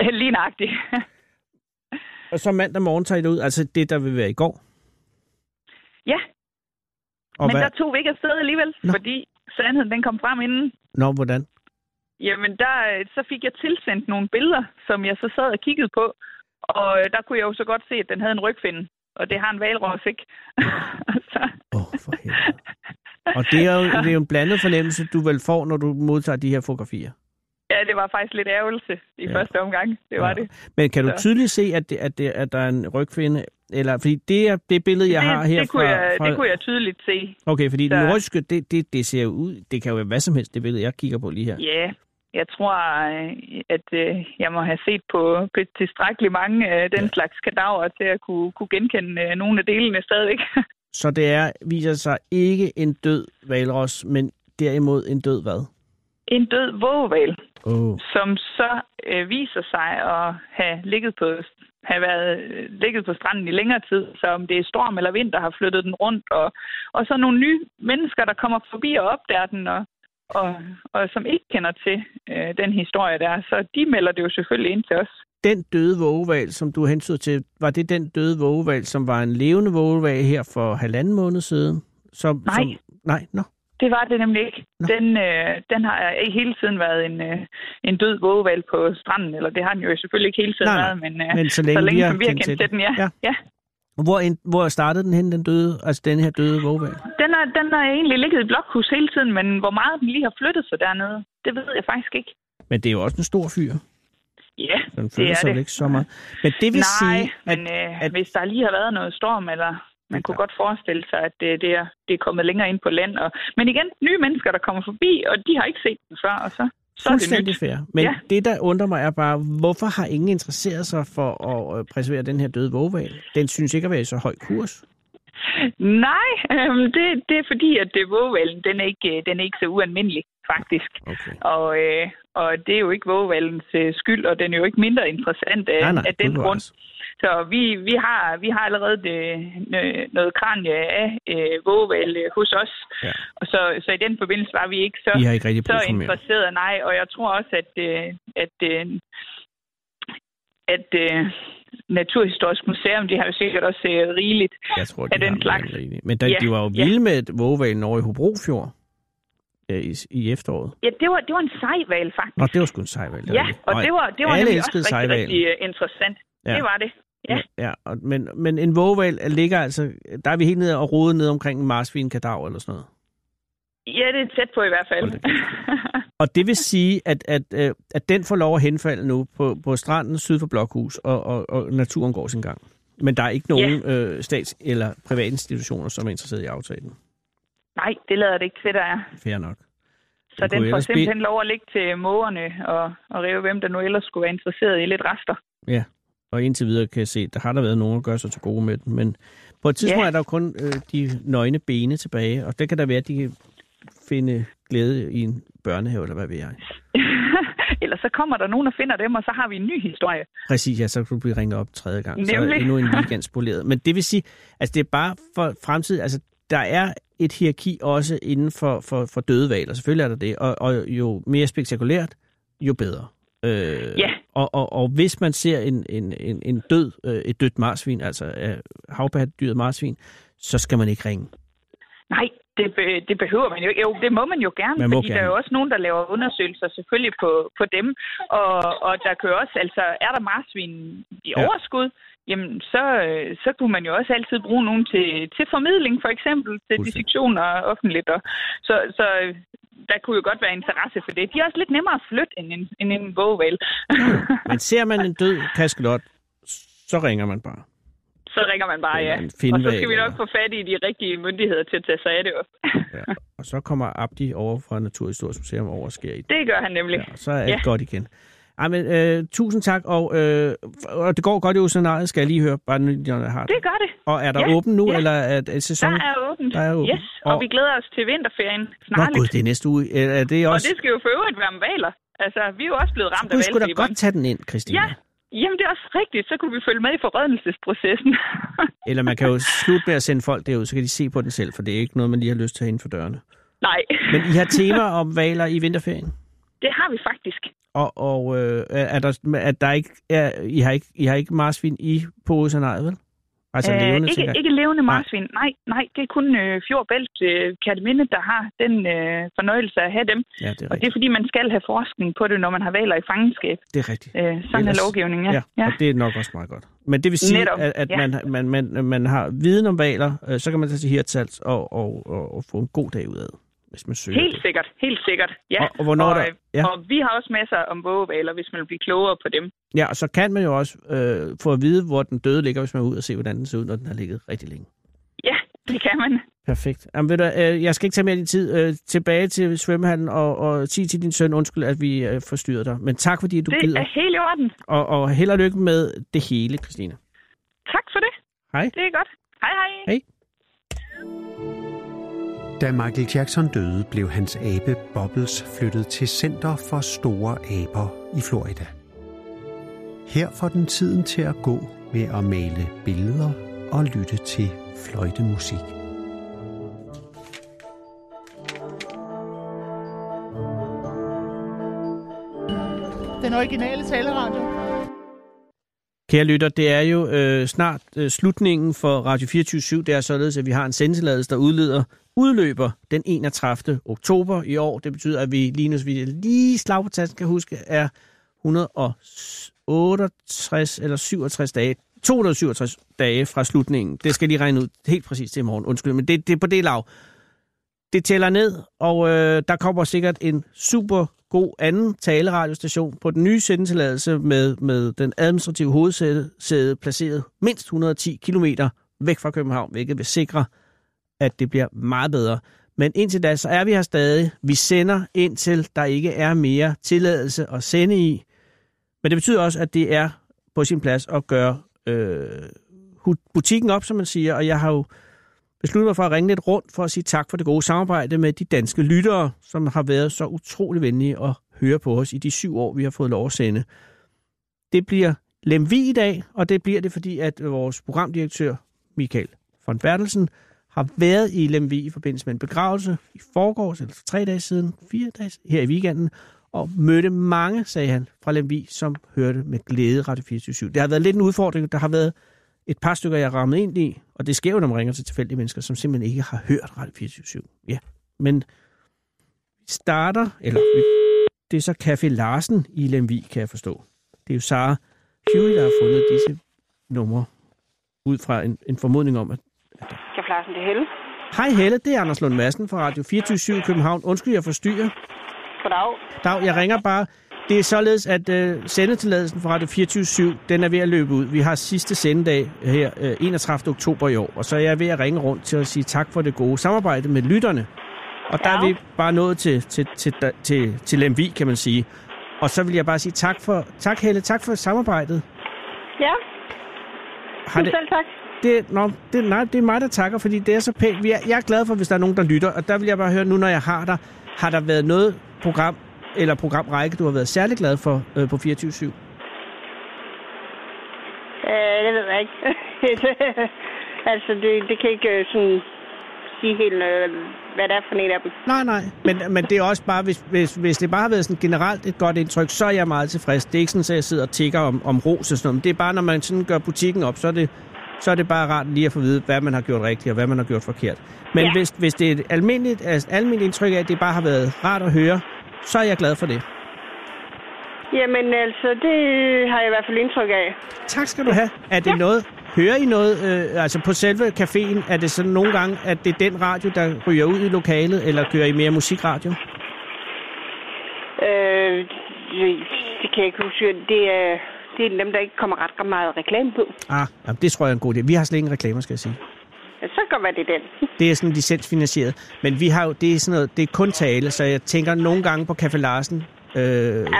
Lige nøjagtigt. Og så mandag morgen tager I det ud, altså det, der vil være i går. ja, Og Men hvad? der tog vi ikke afsted alligevel, Nå. fordi sandheden den kom frem inden. Nå, hvordan? Jamen, der, øh, så fik jeg tilsendt nogle billeder, som jeg så sad og kiggede på. Og øh, der kunne jeg jo så godt se, at den havde en rygfinde. Og det har en valros ikke. Åh, oh, for helvede. Og det er, jo, det er jo en blandet fornemmelse, du vel får, når du modtager de her fotografier. ja, det var faktisk lidt ærgelse i Ja. første omgang. Det var Ja. det. Men kan du Så. tydeligt se, at, det, at, det, at der er en rygfinde? Eller, fordi det er det billede, jeg det, har her det, kunne fra, jeg, fra... det kunne jeg tydeligt se. Okay, fordi Så- den nordjyske, det, det, det ser jo ud... Det kan jo være hvad som helst, det billede, jeg kigger på lige her. Ja, jeg tror, øh, at øh, jeg må have set på, tilstrækkeligt mange af den slags kadaver til at kunne, kunne genkende øh, nogle af delene stadigvæk. Så det er, viser sig ikke en død valros, men derimod en død hvad? en død vågeval, Oh. som så øh, viser sig at have ligget på have været øh, ligget på stranden i længere tid, så om det er storm eller vind, der har flyttet den rundt, og, og så nogle nye mennesker, der kommer forbi og opdager den, og, og, og som ikke kender til øh, den historie der, så de melder det jo selvfølgelig ind til os. Den døde vågeval, som du hentede til, var det den døde vågeval, som var en levende vågeval her for halvanden måned siden? Som, Nej. Som, nej, nå. Det var det nemlig ikke. Nå. Den, øh, den har ikke hele tiden været en, øh, en død vågeval på stranden, eller det har den jo selvfølgelig ikke hele tiden Nej, nej. været, men, øh, Men så længe, så længe vi har som vi har kendt til den, ja. Ja. ja. Hvor, en, hvor startede den hen, den døde, altså den her døde vågeval? Den, er, den har egentlig ligget i blokhus hele tiden, men hvor meget den lige har flyttet sig dernede, det ved jeg faktisk ikke. Men det er jo også en stor fyr. Ja, Den det er sig det. ikke så meget. Men det vil Nej, sige, at, men øh, at- hvis der lige har været noget storm, eller man kunne godt forestille sig, at det, det, er, det er kommet længere ind på land. Og, men igen, nye mennesker, der kommer forbi, og de har ikke set den før, og så, så er det fuldstændig nyt. fair. Men Ja. det, der undrer mig, er bare, hvorfor har ingen interesseret sig for at øh, preservere den her døde vågeval? Den synes ikke at være i så høj kurs. Nej, øhm, det, det er fordi, at det vågevalen, den er ikke, øh, den er ikke så ualmindelig, faktisk. Okay. Og, øh, og det er jo ikke vågevalens øh, skyld, og den er jo ikke mindre interessant af, Nej, nej, af den grund. bevares. Så vi, vi, har, vi har allerede det, øh, noget kranje af øh, vågeval øh, hos os. Ja. Og så, så i den forbindelse var vi ikke så, ikke rigtig så interesseret. Nej, og jeg tror også, at, øh, at, øh, at øh, Naturhistorisk Museum, de har jo sikkert også øh, rigeligt. Jeg tror, af de den har slags. Men der, Ja, de var jo ja. vilde med vågevalen over i Hobrofjord øh, i, i efteråret. Ja, det var, det var en sejval, faktisk. Nå, det var sgu en sejval. det Ja, rigtigt. og det var, det var nemlig også rigtig, sejhvalen. rigtig øh, interessant. Ja. Det var det. Ja. ja og, men, men en vågeval ligger altså... Der er vi helt nede og rode ned omkring en marsvin kadaver eller sådan noget. Ja, det er tæt på i hvert fald. Da Og det vil sige, at, at, øh, at den får lov at henfalde nu på, på stranden syd for Blokhus, og, og, og naturen går sin gang. Men der er ikke nogen ja. øh, stats- eller private institutioner, som er interesseret i aftalen. Nej, det lader det ikke til, der er. Fair nok. Så Den kunne den får simpelthen lov at ligge til mågerne og, og rive, hvem der nu ellers skulle være interesseret i lidt rester. Ja, og indtil videre kan jeg se, der har der været nogen, der gør sig til gode med den. Men på et tidspunkt Ja. er der jo kun øh, de nøgne bene tilbage, og det kan der være, at de kan finde glæde i en børnehave, eller hvad ved jeg. Ellers så kommer der nogen og finder dem, og så har vi en ny historie. Præcis, ja, så kan du blive ringet op tredje gang. Så er Nemlig. endnu en weekend spoleret. Men det vil sige, altså det er bare for fremtiden, altså der er et hierarki også inden for, for, for døde valer. Selvfølgelig er der det, og, og jo mere spektakulært, jo bedre. Øh, Ja. og, og, og hvis man ser en, en, en, en død, øh, et dødt marsvin, altså øh, havpattedyret marsvin, så skal man ikke ringe. Nej, det, be, det behøver man jo ikke. Jo, det må man jo gerne, Man må fordi gerne. der er jo også nogen, der laver undersøgelser selvfølgelig på, på dem. Og, og der kan også, altså er der marsvin i Ja. overskud, jamen så, øh, så kunne man jo også altid bruge nogen til, til formidling, for eksempel til dissektioner offentligt. Og, så, så øh, der kunne jo godt være interesse for det. De er også lidt nemmere at flytte end en, end en vågeval. Men ser man en død kaskelot, så ringer man bare. så ringer man bare, ja. Og så skal vi nok få fat i de rigtige myndigheder til at tage sig af det også. Ja. Og så kommer Abdi over fra Naturhistorisk Museum over og sker i Det gør han nemlig. Ja, så er alt Ja. godt igen. Ej, men, øh, tusind tak, og, øh, og det går godt i oceanariet, skal jeg lige høre, bare nu, jeg har det. Det gør det. Og er der Ja, åben nu, ja. eller er, er sæsonen? Der er åbent. Der er åbent. Yes, og, Og- vi glæder os til vinterferien Nå snarligt. gud, det er næste uge. Er det og også... det skal jo for øvrigt være med valer. Altså, vi er jo også blevet ramt Du af skulle da godt tage den ind, Christina. Ja, jamen det er også rigtigt. Så kunne vi følge med i forrødelsesprocessen. Eller man kan jo slutte med at sende folk derud, så kan de se på den selv, for det er ikke noget, man lige har lyst til at inden for dørene. Nej, Men I har tema om valer i vinterferien? Det har vi faktisk. Og, og øh, er der, er der ikke, er, I, har ikke, I har ikke marsvin i på oceanariet, vel? Altså levende, øh, ikke, tænker jeg. ikke levende Nej. marsvin. Nej, nej, det er kun øh, Fjordbælt øh, Katteminde, der har den øh, fornøjelse at have dem. Ja, det er Og det er fordi, man skal have forskning på det, når man har valer i fangenskab. Det er rigtigt. Øh, sådan er Ellers- lovgivningen, ja. Ja, ja. og det er nok også meget godt. Men det vil sige, Netop, at, at ja. man, man, man, man har viden om valer, øh, så kan man tage til Hirtshals og, og, og, og få en god dag ud af, hvis man søger Helt det. sikkert, helt sikkert. Ja. Og- og hvornår og, der- øh, ja. og vi har også masser om vågevaler, hvis man vil blive klogere på dem. Ja, og så kan man jo også øh, få at vide, hvor den døde ligger, hvis man er ud og se, hvordan den ser ud, når den har ligget rigtig længe. Ja, det kan man. Perfekt. Jamen, ved du, øh, jeg skal ikke tage mere din tid. Øh, tilbage til svømmehallen og, og sige til din søn, undskyld, at vi øh, forstyrrer dig. Men tak, fordi du Det gider. er helt i orden. Og, og held og lykke med det hele, Christina. Tak for det. Hej. Det er godt. Hej, hej. Hej. Da Michael Jackson døde, blev hans abe Bobbles flyttet til Center for Store Aber i Florida. Her får den tiden til at gå med at male billeder og lytte til fløjtemusik. Den originale taleradio. Kære lytter, det er jo øh, snart øh, slutningen for Radio 24 Det er således, at vi har en sendtilladelse, der udleder udløber den 31. oktober i år. Det betyder, at vi lige nu, vi lige slag på tasken kan huske, er 168 eller 67 dage, 267 dage fra slutningen. Det skal lige regne ud helt præcis til i morgen. Undskyld, men det, det er på det lav. Det tæller ned, og øh, der kommer sikkert en super god anden taleradiostation på den nye sendetilladelse med, med den administrative hovedsæde placeret mindst 110 km væk fra København, hvilket vil sikre, at det bliver meget bedre. Men indtil da, så er vi her stadig. Vi sender indtil der ikke er mere tilladelse at sende i. Men det betyder også, at det er på sin plads at gøre øh, butikken op, som man siger. Og jeg har jo besluttet mig for at ringe lidt rundt for at sige tak for det gode samarbejde med de danske lyttere, som har været så utrolig venlige at høre på os i de syv år, vi har fået lov at sende. Det bliver Lemvi i dag, og det bliver det, fordi at vores programdirektør Michael von Bertelsen har været i Lemvi i forbindelse med en begravelse i forgårs, eller for tre dage siden, fire dage her i weekenden, og mødte mange, sagde han, fra Lemvi, som hørte med glæde Radio 24 Det har været lidt en udfordring. Der har været et par stykker, jeg rammet ind i, og det sker jo, når man ringer til tilfældige mennesker, som simpelthen ikke har hørt Radio 24 Ja, men vi starter, eller vi, det er så Café Larsen i Lemvi, kan jeg forstå. Det er jo Sara Huey, der har fundet disse numre ud fra en, en formodning om, at Kan Larsen det Helle? Hej Helle, det er Anders Lund Madsen fra Radio 24 i København. Undskyld, jeg forstyrrer. Goddag. Dag, jeg ringer bare. Det er således, at øh, sendetilladelsen for Radio 24 den er ved at løbe ud. Vi har sidste sendedag her øh, 31. oktober i år, og så er jeg ved at ringe rundt til at sige tak for det gode samarbejde med lytterne. Og der Ja. er vi bare nået til, til, til, til, til, til Lemvi, kan man sige. Og så vil jeg bare sige tak for, tak Helle, tak for samarbejdet. Ja, Har det, selv tak. det, nå, det, nej, det er mig, der takker, fordi det er så pænt. Vi er, jeg er glad for, hvis der er nogen, der lytter, og der vil jeg bare høre nu, når jeg har dig, har der været noget program eller programrække, du har været særlig glad for øh, på 24 /7? Øh, det ved jeg ikke. altså, det, det kan ikke øh, sådan sige helt, øh, hvad det er for en af dem. Nej, nej, men, men det er også bare, hvis, hvis, hvis det bare har været sådan generelt et godt indtryk, så er jeg meget tilfreds. Det er ikke sådan, at jeg sidder og tigger om, om ros og sådan noget, men det er bare, når man sådan gør butikken op, så er det, så er det bare rart lige at få at vide, hvad man har gjort rigtigt og hvad man har gjort forkert. Men Ja. hvis, hvis det er et almindeligt, altså, almindeligt indtryk af, at det bare har været rart at høre, så er jeg glad for det. Jamen, altså, det har jeg i hvert fald indtryk af. Tak skal du have. Er det ja. noget, hører I noget, øh, altså på selve caféen, er det sådan nogle gange, at det er den radio, der ryger ud i lokalet, eller kører I mere musikradio? Øh, det, kan jeg ikke huske. Det er, det er dem, der ikke kommer ret meget reklame på. Ah, jamen, det tror jeg er en god idé. Vi har slet ingen reklamer, skal jeg sige. Ja, så kan være det er den. Det er sådan licensfinansieret. Men vi har jo, det er sådan noget, det er kun tale, så jeg tænker nogle gange på Café Larsen, øh, Ja,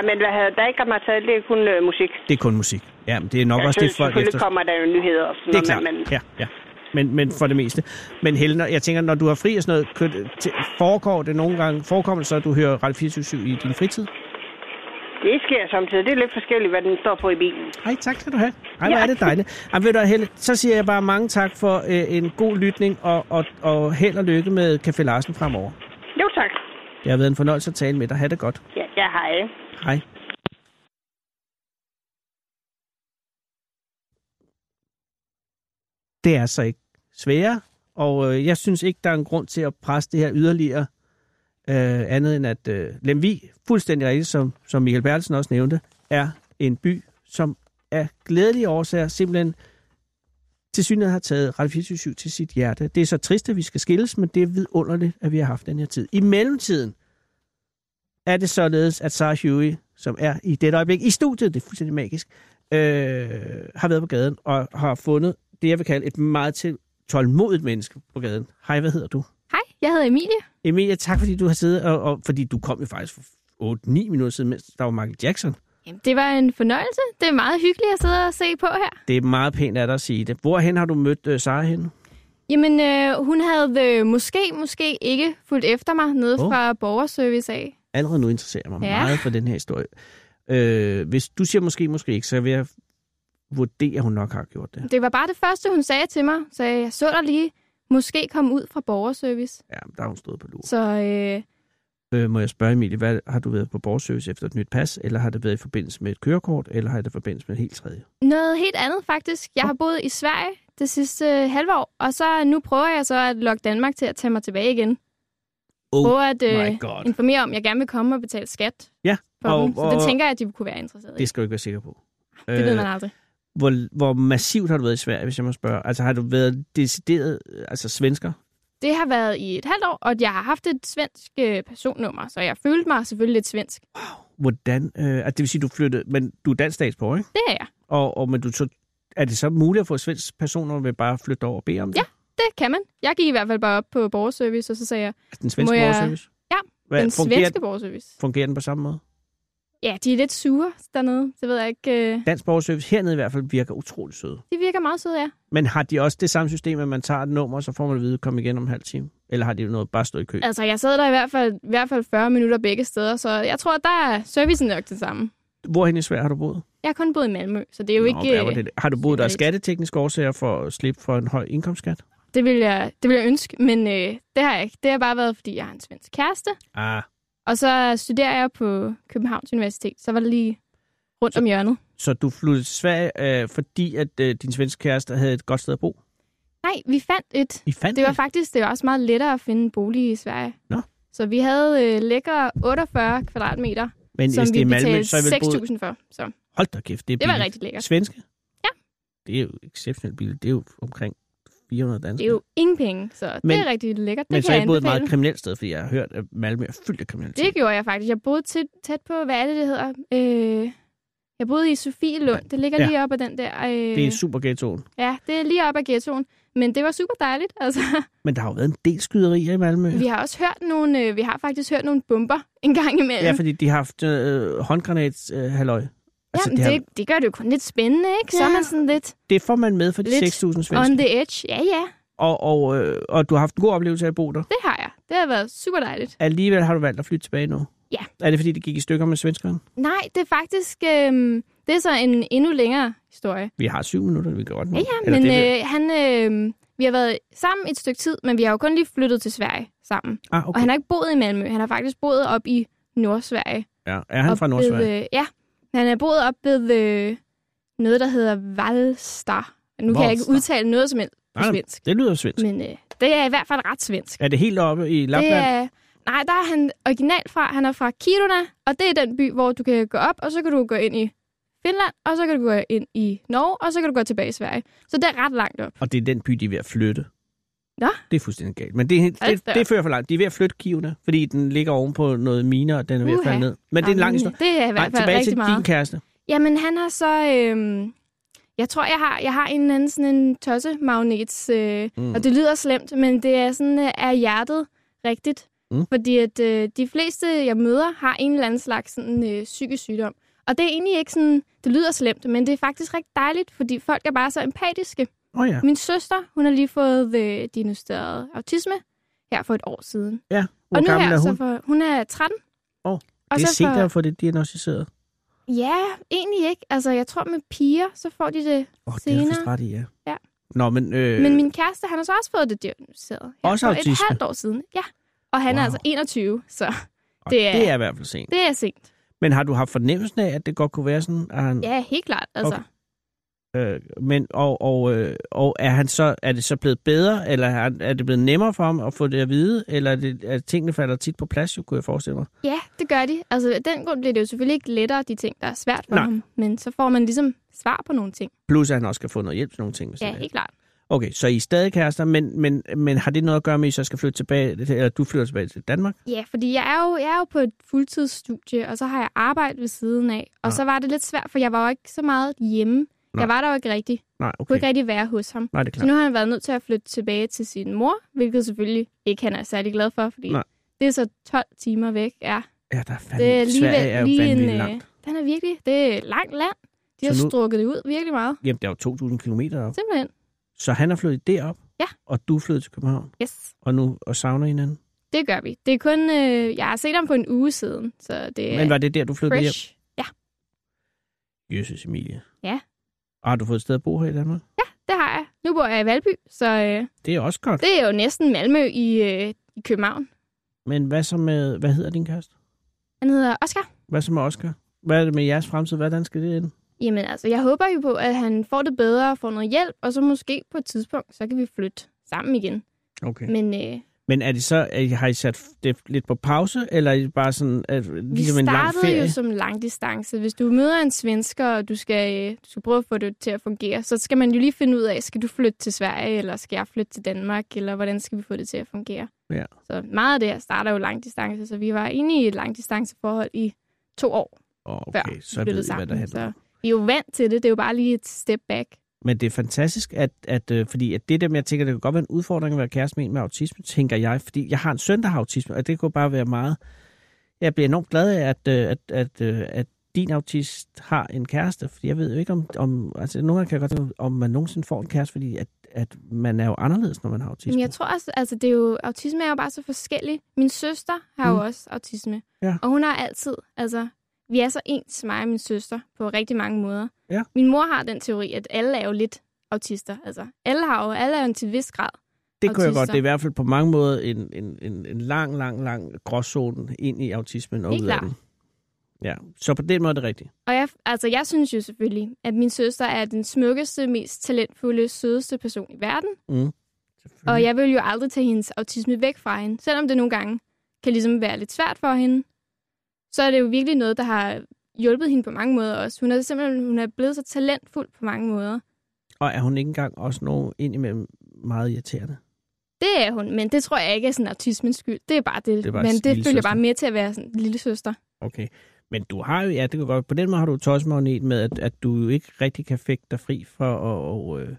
men hvad, havde- der er ikke meget tale, det er kun øh, musik. det er kun musik. Ja, men det er nok også så, det, folk selvfølgelig efter... kommer der jo nyheder og sådan Det er klart, men ja, ja. Men, men for det meste. Men Helena, jeg tænker, når du har fri og sådan noget, kø- foregår det nogle gange, forekommer det så, at du hører Radio 24 i din fritid? Det sker samtidig. Det er lidt forskelligt, hvad den står på i bilen. Hej, tak skal du have. Ej, hvor Ja. er det dejligt. Ej, ved du, Helle, så siger jeg bare mange tak for øh, en god lytning, og, og, og held og lykke med Café Larsen fremover. Jo, tak. Det har været en fornøjelse at tale med dig. Ha' det godt. Ja, ja hej. Hej. det er så ikke sværere, og øh, jeg synes ikke, der er en grund til at presse det her yderligere, øh, andet end at øh, Lemvi, fuldstændig rigtigt, som, som Michael Bertelsen også nævnte, er en by, som af glædelige årsager simpelthen til synet har taget Radio 24 til sit hjerte. Det er så trist, at vi skal skilles, men det er vidunderligt, at vi har haft den her tid. I mellemtiden er det således, at Sarah Huey, som er i dette øjeblik i studiet, det er fuldstændig magisk, øh, har været på gaden og har fundet det, jeg vil kalde et meget til tålmodigt menneske på gaden. Hej, hvad hedder du? Hej, jeg hedder Emilie. Emilie, tak fordi du har siddet, og, og fordi du kom jo faktisk for 8-9 minutter siden, mens der var Michael Jackson. Jamen, det var en fornøjelse. Det er meget hyggeligt at sidde og se på her. Det er meget pænt af dig at sige det. Hvorhen har du mødt uh, Sarah henne? Jamen, øh, hun havde øh, måske, måske ikke fulgt efter mig nede oh. fra borgerservice af. Allerede nu interesserer mig. Ja. meget for den her historie. Øh, hvis du siger måske, måske ikke, så vil jeg vurdere, at hun nok har gjort det. Det var bare det første, hun sagde til mig. Så jeg så dig lige måske komme ud fra borgerservice. Ja, der har hun stået på lur. Så øh, Øh, må jeg spørge, Emilie, hvad, har du været på borgerservice efter et nyt pas, eller har det været i forbindelse med et kørekort, eller har det i forbindelse med et helt tredje? noget helt andet faktisk. Jeg har boet i Sverige det sidste øh, halve år, og så nu prøver jeg så at lokke Danmark til at tage mig tilbage igen. Oh Prøver at øh, informere om, at jeg gerne vil komme og betale skat Ja, for og, dem. Så og det tænker jeg, at de kunne være interesseret i. det skal du ikke være sikker på. Det ved man aldrig. Hvor, hvor massivt har du været i Sverige, hvis jeg må spørge? Altså har du været decideret, altså svensker? Det har været i et halvt år, og jeg har haft et svensk øh, personnummer, så jeg følte mig selvfølgelig lidt svensk. Hvordan? Øh, altså, det vil sige, du flyttede, men du er dansk statsborger, ikke? Det er jeg. Og, og men du, så, er det så muligt at få et svensk personnummer ved bare at flytte over og bede om det? Ja. Det kan man. Jeg gik i hvert fald bare op på borgerservice, og så sagde jeg, Altså, den svenske jeg- borgerservice? Ja, Hvad, den fungerer, svenske borgerservice. fungerer den på samme måde? Ja, de er lidt sure dernede. Det ved jeg ikke. øh, Dansk borgerservice hernede i hvert fald virker utrolig søde. De virker meget søde, ja. Men har de også det samme system, at man tager et nummer, så får man at vide, kom igen om en halv time? Eller har de noget bare stå i kø? Altså, jeg sad der i hvert fald, i hvert fald 40 minutter begge steder, så jeg tror, at der er servicen nok det samme. Hvorhen i Sverige har du boet? Jeg har kun boet i Malmø, så det er jo Nå, ikke... hvad var det? Har du boet der af skattetekniske årsager for at slippe for en høj indkomstskat? Det vil jeg, det vil jeg ønske, men øh, det har jeg ikke. Det har bare været, fordi jeg har en svensk kæreste, Ah, og så studerer jeg på Københavns Universitet. Så var det lige rundt Så- om hjørnet. så du flyttede til Sverige, øh, fordi at øh, din svenske kæreste havde et godt sted at bo? Nej, vi fandt et. I fandt Det var det? faktisk det var også meget lettere at finde en bolig i Sverige. Nå. Så vi havde øh, lækre 48 kvadratmeter, Men som vi Malmø, betalte så er vel boet... 6.000 for. Så Hold da kæft, det er det var billigt. rigtig lækkert. Svenske? Ja. Det er jo exceptionelt billigt. Det er jo omkring 400 danske. Det er jo ingen penge, så Men- det er rigtig lækkert. Det Men så kan har jeg boet et meget kriminelt sted, fordi jeg har hørt, at Malmø er fyldt af kriminalitet. Det gjorde jeg faktisk. Jeg boede tæt, tæt på, hvad er det, det hedder? Øh, jeg boede i Sofielund. Det ligger ja. lige op ad den der... Øh, det er super ghettoen. Ja, det er lige op ad ghettoen. Men det var super dejligt. Altså, Men der har jo været en del skyderier i Malmø. vi har også hørt nogle... Øh, vi har faktisk hørt nogle bomber en gang imellem. Ja, fordi de har haft øh, håndgranat øh, halløj. Altså, det, det, har, det, det gør det jo kun lidt spændende, ikke? Så er Ja. man sådan lidt det får man med for de lidt 6.000 on svensker. the edge. Ja, ja, Og, og, øh, og du har haft en god oplevelse af at bo der. det har jeg. Det har været super dejligt. Alligevel har du valgt at flytte tilbage nu. Ja. Er det fordi, det gik i stykker med svenskeren? Nej, det er faktisk... Øh, det er så en endnu længere historie. Vi har syv minutter, vi kan godt nå. Ja, ja, men det øh, han... Øh, vi har været sammen et stykke tid, men vi har jo kun lige flyttet til Sverige sammen. ah, Og okay. han har ikke boet i Malmø. Han har faktisk boet op i Nordsverige. ja. Er han fra Nordsverige? Ved, øh, ja, han er boet op ved øh, noget, der hedder Valstar. Nu kan jeg ikke Valstar. udtale noget som helst på Nej, svensk. Det lyder svensk. Men øh, det er i hvert fald ret svensk. Er det helt oppe i Det Lapland? er, nej, der er han originalt fra. Han er fra Kiruna, og det er den by, hvor du kan gå op, og så kan du gå ind i Finland, og så kan du gå ind i Norge, og så kan du gå tilbage i Sverige. Så det er ret langt op. Og det er den by, de er ved at flytte. Nå. Det er fuldstændig galt. Men det, det, det, fører for langt. De er ved at flytte Kivene, fordi den ligger oven på noget miner, og den er ved at falde ned. Men det er en lang historie. Det er i Nej, hvert fald tilbage rigtig til meget. din kæreste. Jamen, han har så... Øhm, jeg tror, jeg har, jeg har en eller anden sådan en tossemagnet, øh, mm. og det lyder slemt, men det er sådan øh, er hjertet rigtigt. Mm. Fordi at øh, de fleste, jeg møder, har en eller anden slags sådan, øh, psykisk sygdom. Og det er egentlig ikke sådan, det lyder slemt, men det er faktisk rigtig dejligt, fordi folk er bare så empatiske. Åh oh, ja. Min søster, hun har lige fået øh, diagnosticeret autisme her for et år siden. ja. Hvor og nu gammel her, er Så hun? for, hun er 13. Åh, og det er så sent for- at få det diagnostiseret. Ja, egentlig ikke. Altså, jeg tror med piger, så får de det Åh, oh, det er du senere. vist ret i, ja. Ja. Nå, men... Øh, Men min kæreste, han har så også fået det diagnosticeret. her Også for autisme? et halvt år siden. Ja. Og han wow. er altså 21, så og det er- det er i hvert fald sent. det er sent. Men har du haft fornemmelsen af, at det godt kunne være sådan? At han... Ja, helt klart. Altså. Okay. Øh, men, og, og, øh, og er, han så, er det så blevet bedre, eller er, er det blevet nemmere for ham at få det at vide, eller er, det, er tingene falder tit på plads, jo, kunne jeg forestille mig? Ja, det gør de. Altså, af den grund bliver det jo selvfølgelig ikke lettere, de ting, der er svært for Nej. ham. Men så får man ligesom svar på nogle ting. Plus at han også skal få noget hjælp til nogle ting. Ja, helt klart. Okay, så I er stadig kærester, men, men, men har det noget at gøre med, at I så skal flytte tilbage, eller du flytter tilbage til Danmark? Ja, fordi jeg er jo, jeg er jo på et fuldtidsstudie, og så har jeg arbejde ved siden af. Og Ah. så var det lidt svært, for jeg var jo ikke så meget hjemme. Nej. Jeg var der jo ikke rigtig. Nej, Jeg kunne okay. ikke rigtig være hos ham. Nej, det er Så klart. nu har han været nødt til at flytte tilbage til sin mor, hvilket selvfølgelig ikke han er særlig glad for, fordi Nej. det er så 12 timer væk. Ja, Ja, der er fandme, det er alligevel Sverige er jo lige en... øh, langt. Den er virkelig... Det er langt land. De har Så nu- strukket det ud virkelig meget. Jamen, der er jo 2.000 kilometer op. Simpelthen. Så han har flyttet derop? Ja. Og du er flyttet til København? Yes. Og nu og savner hinanden? Det gør vi. Det er kun... Øh, jeg har set ham for en uge siden, så det er Men var det der, du flyttede hjem? fresh. Ja, Jesus Emilie. Ja. Og har du fået et sted at bo her i Danmark? det har jeg. Nu bor jeg i Valby, så øh, Det er også godt. det er jo næsten Malmø i, øh, i København. Men hvad så med, hvad hedder din kæreste? Han hedder Oscar. Hvad så med Oscar? Hvad er det med jeres fremtid? Hvordan skal det ende? Jamen altså, jeg håber jo på, at han får det bedre og får noget hjælp, og så måske på et tidspunkt, så kan vi flytte sammen igen. Okay. Men øh, Men er det så, er I, har I sat det lidt på pause, eller er I bare sådan, at, vi ligesom en lang startede ferie? jo som langdistance. Hvis du møder en svensker, og du skal, øh, du skal prøve at få det til at fungere, så skal man jo lige finde ud af, skal du flytte til Sverige, eller skal jeg flytte til Danmark, eller hvordan skal vi få det til at fungere? Ja. Så meget af det her starter jo langdistance, så vi var inde i et langdistanceforhold i to år før okay, vi så ved flyttede I, hvad der handler Så vi er jo vant til det, det er jo bare lige et step back. Men det er fantastisk, at, at øh, fordi at det der med, jeg tænker, det kan godt være en udfordring at være kæreste med en med autisme, tænker jeg, fordi jeg har en søn, der har autisme, og det kunne bare være meget... Jeg bliver enormt glad af, at, øh, at, at, øh, at din autist har en kæreste, fordi jeg ved jo ikke om... om altså, nogle gange kan jeg godt tænke, om man nogensinde får en kæreste, fordi at, at man er jo anderledes, når man har autisme. Men jeg tror også, altså det er jo, autisme er jo bare så forskellig. Min søster har Mm. jo også autisme. Ja. Og hun har altid, altså, vi er så ens, mig og min søster, på rigtig mange måder. Ja. Min mor har den teori, at alle er jo lidt autister. Altså, alle har jo, alle er jo til en vis grad. Det kunne jeg godt. Det er i hvert fald på mange måder en, en, en, en lang, lang, lang gråzone ind i autismen og ud af den. Ja, så på den måde er det rigtigt. Og jeg, altså, jeg synes jo selvfølgelig, at min søster er den smukkeste, mest talentfulde, sødeste person i verden. Mm. Og jeg vil jo aldrig tage hendes autisme væk fra hende. Selvom det nogle gange kan ligesom være lidt svært for hende, så er det jo virkelig noget, der har hjulpet hende på mange måder også. Hun er simpelthen hun er blevet så talentfuld på mange måder. Og er hun ikke engang også nogen indimellem meget irriterende? Det er hun, men det tror jeg ikke er sådan autismens skyld. Det er bare det. Det er bare men det følger bare med til at være sådan en lille søster. Okay. Men du har jo, ja, det kan godt, på den måde har du tossemagnet med, at, at du jo ikke rigtig kan fægte dig fri for, og, og, øh,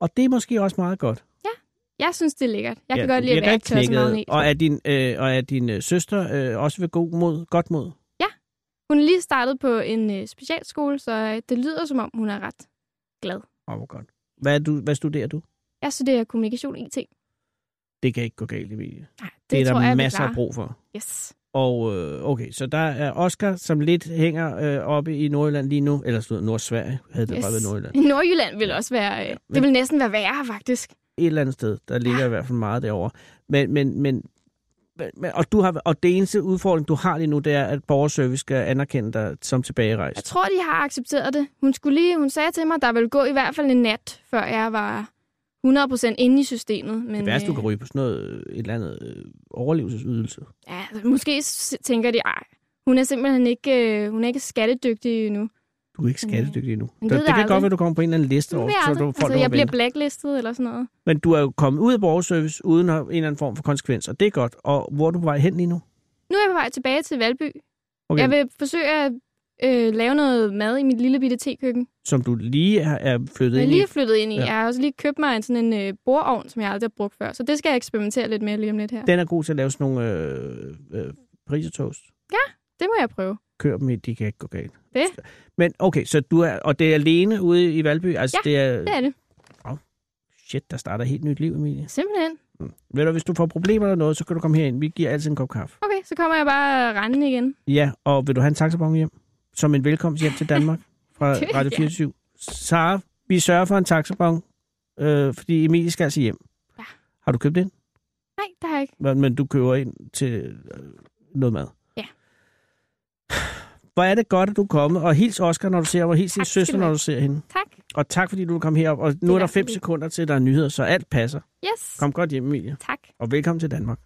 og det er måske også meget godt. Jeg synes, det er lækkert. Jeg ja, kan godt lide at være tossemagnet. Og er din, øh, og er din øh, søster øh, også ved god mod, godt mod? Hun er lige startet på en øh, specialskole, så øh, det lyder som om, hun er ret glad. Åh, oh, hvor godt. Hvad, er du, hvad studerer du? Jeg studerer kommunikation IT. Det kan ikke gå galt, Emilie. Nej, det, Det, er tror der jeg, masser af brug for. Yes. Og øh, okay, så der er Oscar, som lidt hænger øh, oppe i Nordjylland lige nu. Eller stod Nordsverige, havde det yes. bare været Nordjylland. Nordjylland vil også være... Øh, men- det vil næsten være værre, faktisk. Et eller andet sted, der ligger i hvert fald meget derovre. Men, men, men og, du har, og det eneste udfordring, du har lige nu, det er, at borgerservice skal anerkende dig som tilbagerejst. Jeg tror, de har accepteret det. Hun, skulle lige, hun sagde til mig, at der ville gå i hvert fald en nat, før jeg var 100% inde i systemet. Men, Det værste, du øh, kan ryge på sådan noget, øh, et eller andet øh, overlevelsesydelse. Ja, altså, måske tænker de, ej, hun er simpelthen ikke, øh, hun er ikke skattedygtig endnu. Du er ikke skattedygtig endnu. Men Det, det det kan jeg godt aldrig. være, du kommer på en eller anden liste over, jeg så aldrig. du får altså, jeg bliver blacklistet eller sådan noget. Men du er jo kommet ud af borgerservice uden en eller anden form for konsekvens, og det er godt. Og hvor er du på vej hen lige nu? Nu er jeg på vej tilbage til Valby. Okay. Jeg vil forsøge at øh, lave noget mad i mit lille bitte tekøkken. Som du lige er, er flyttet Jeg er ind lige i. flyttet ind i. Ja. Ja. Jeg har også lige købt mig en sådan en øh, bordovn, som jeg aldrig har brugt før. Så det skal jeg eksperimentere lidt med lige om lidt her. Den er god til at lave sådan nogle øh, øh, parisertoast. Det må jeg prøve. Kør dem i, de kan ikke gå galt. Det. Men okay, så du er, og det er alene ude i Valby? Altså, Ja, det er, Det er det. Shit, der starter et helt nyt liv, Emilie. Simpelthen. Mm. Ved du, hvis du får problemer eller noget, så kan du komme herind. Vi giver altid en kop kaffe. Okay, så kommer jeg bare rendende igen. Ja, og vil du have en taxabon hjem? Som en velkomst hjem til Danmark fra Radio ja. 24. Sara, vi sørger for en taxabon, øh, fordi Emilie skal altså hjem. Ja. Har du købt ind? Nej, det har jeg ikke. Men men du køber ind til øh, noget mad? Hvor er det godt, at du er kommet. Og hils Oscar, når du ser ham, og hils din søster, når du ser hende. Tak. Og tak, fordi du kom herop. Og nu er, er der fem sekunder til, der er nyheder, så alt passer. Yes. Kom godt hjem, Emilie. Tak. Og velkommen til Danmark.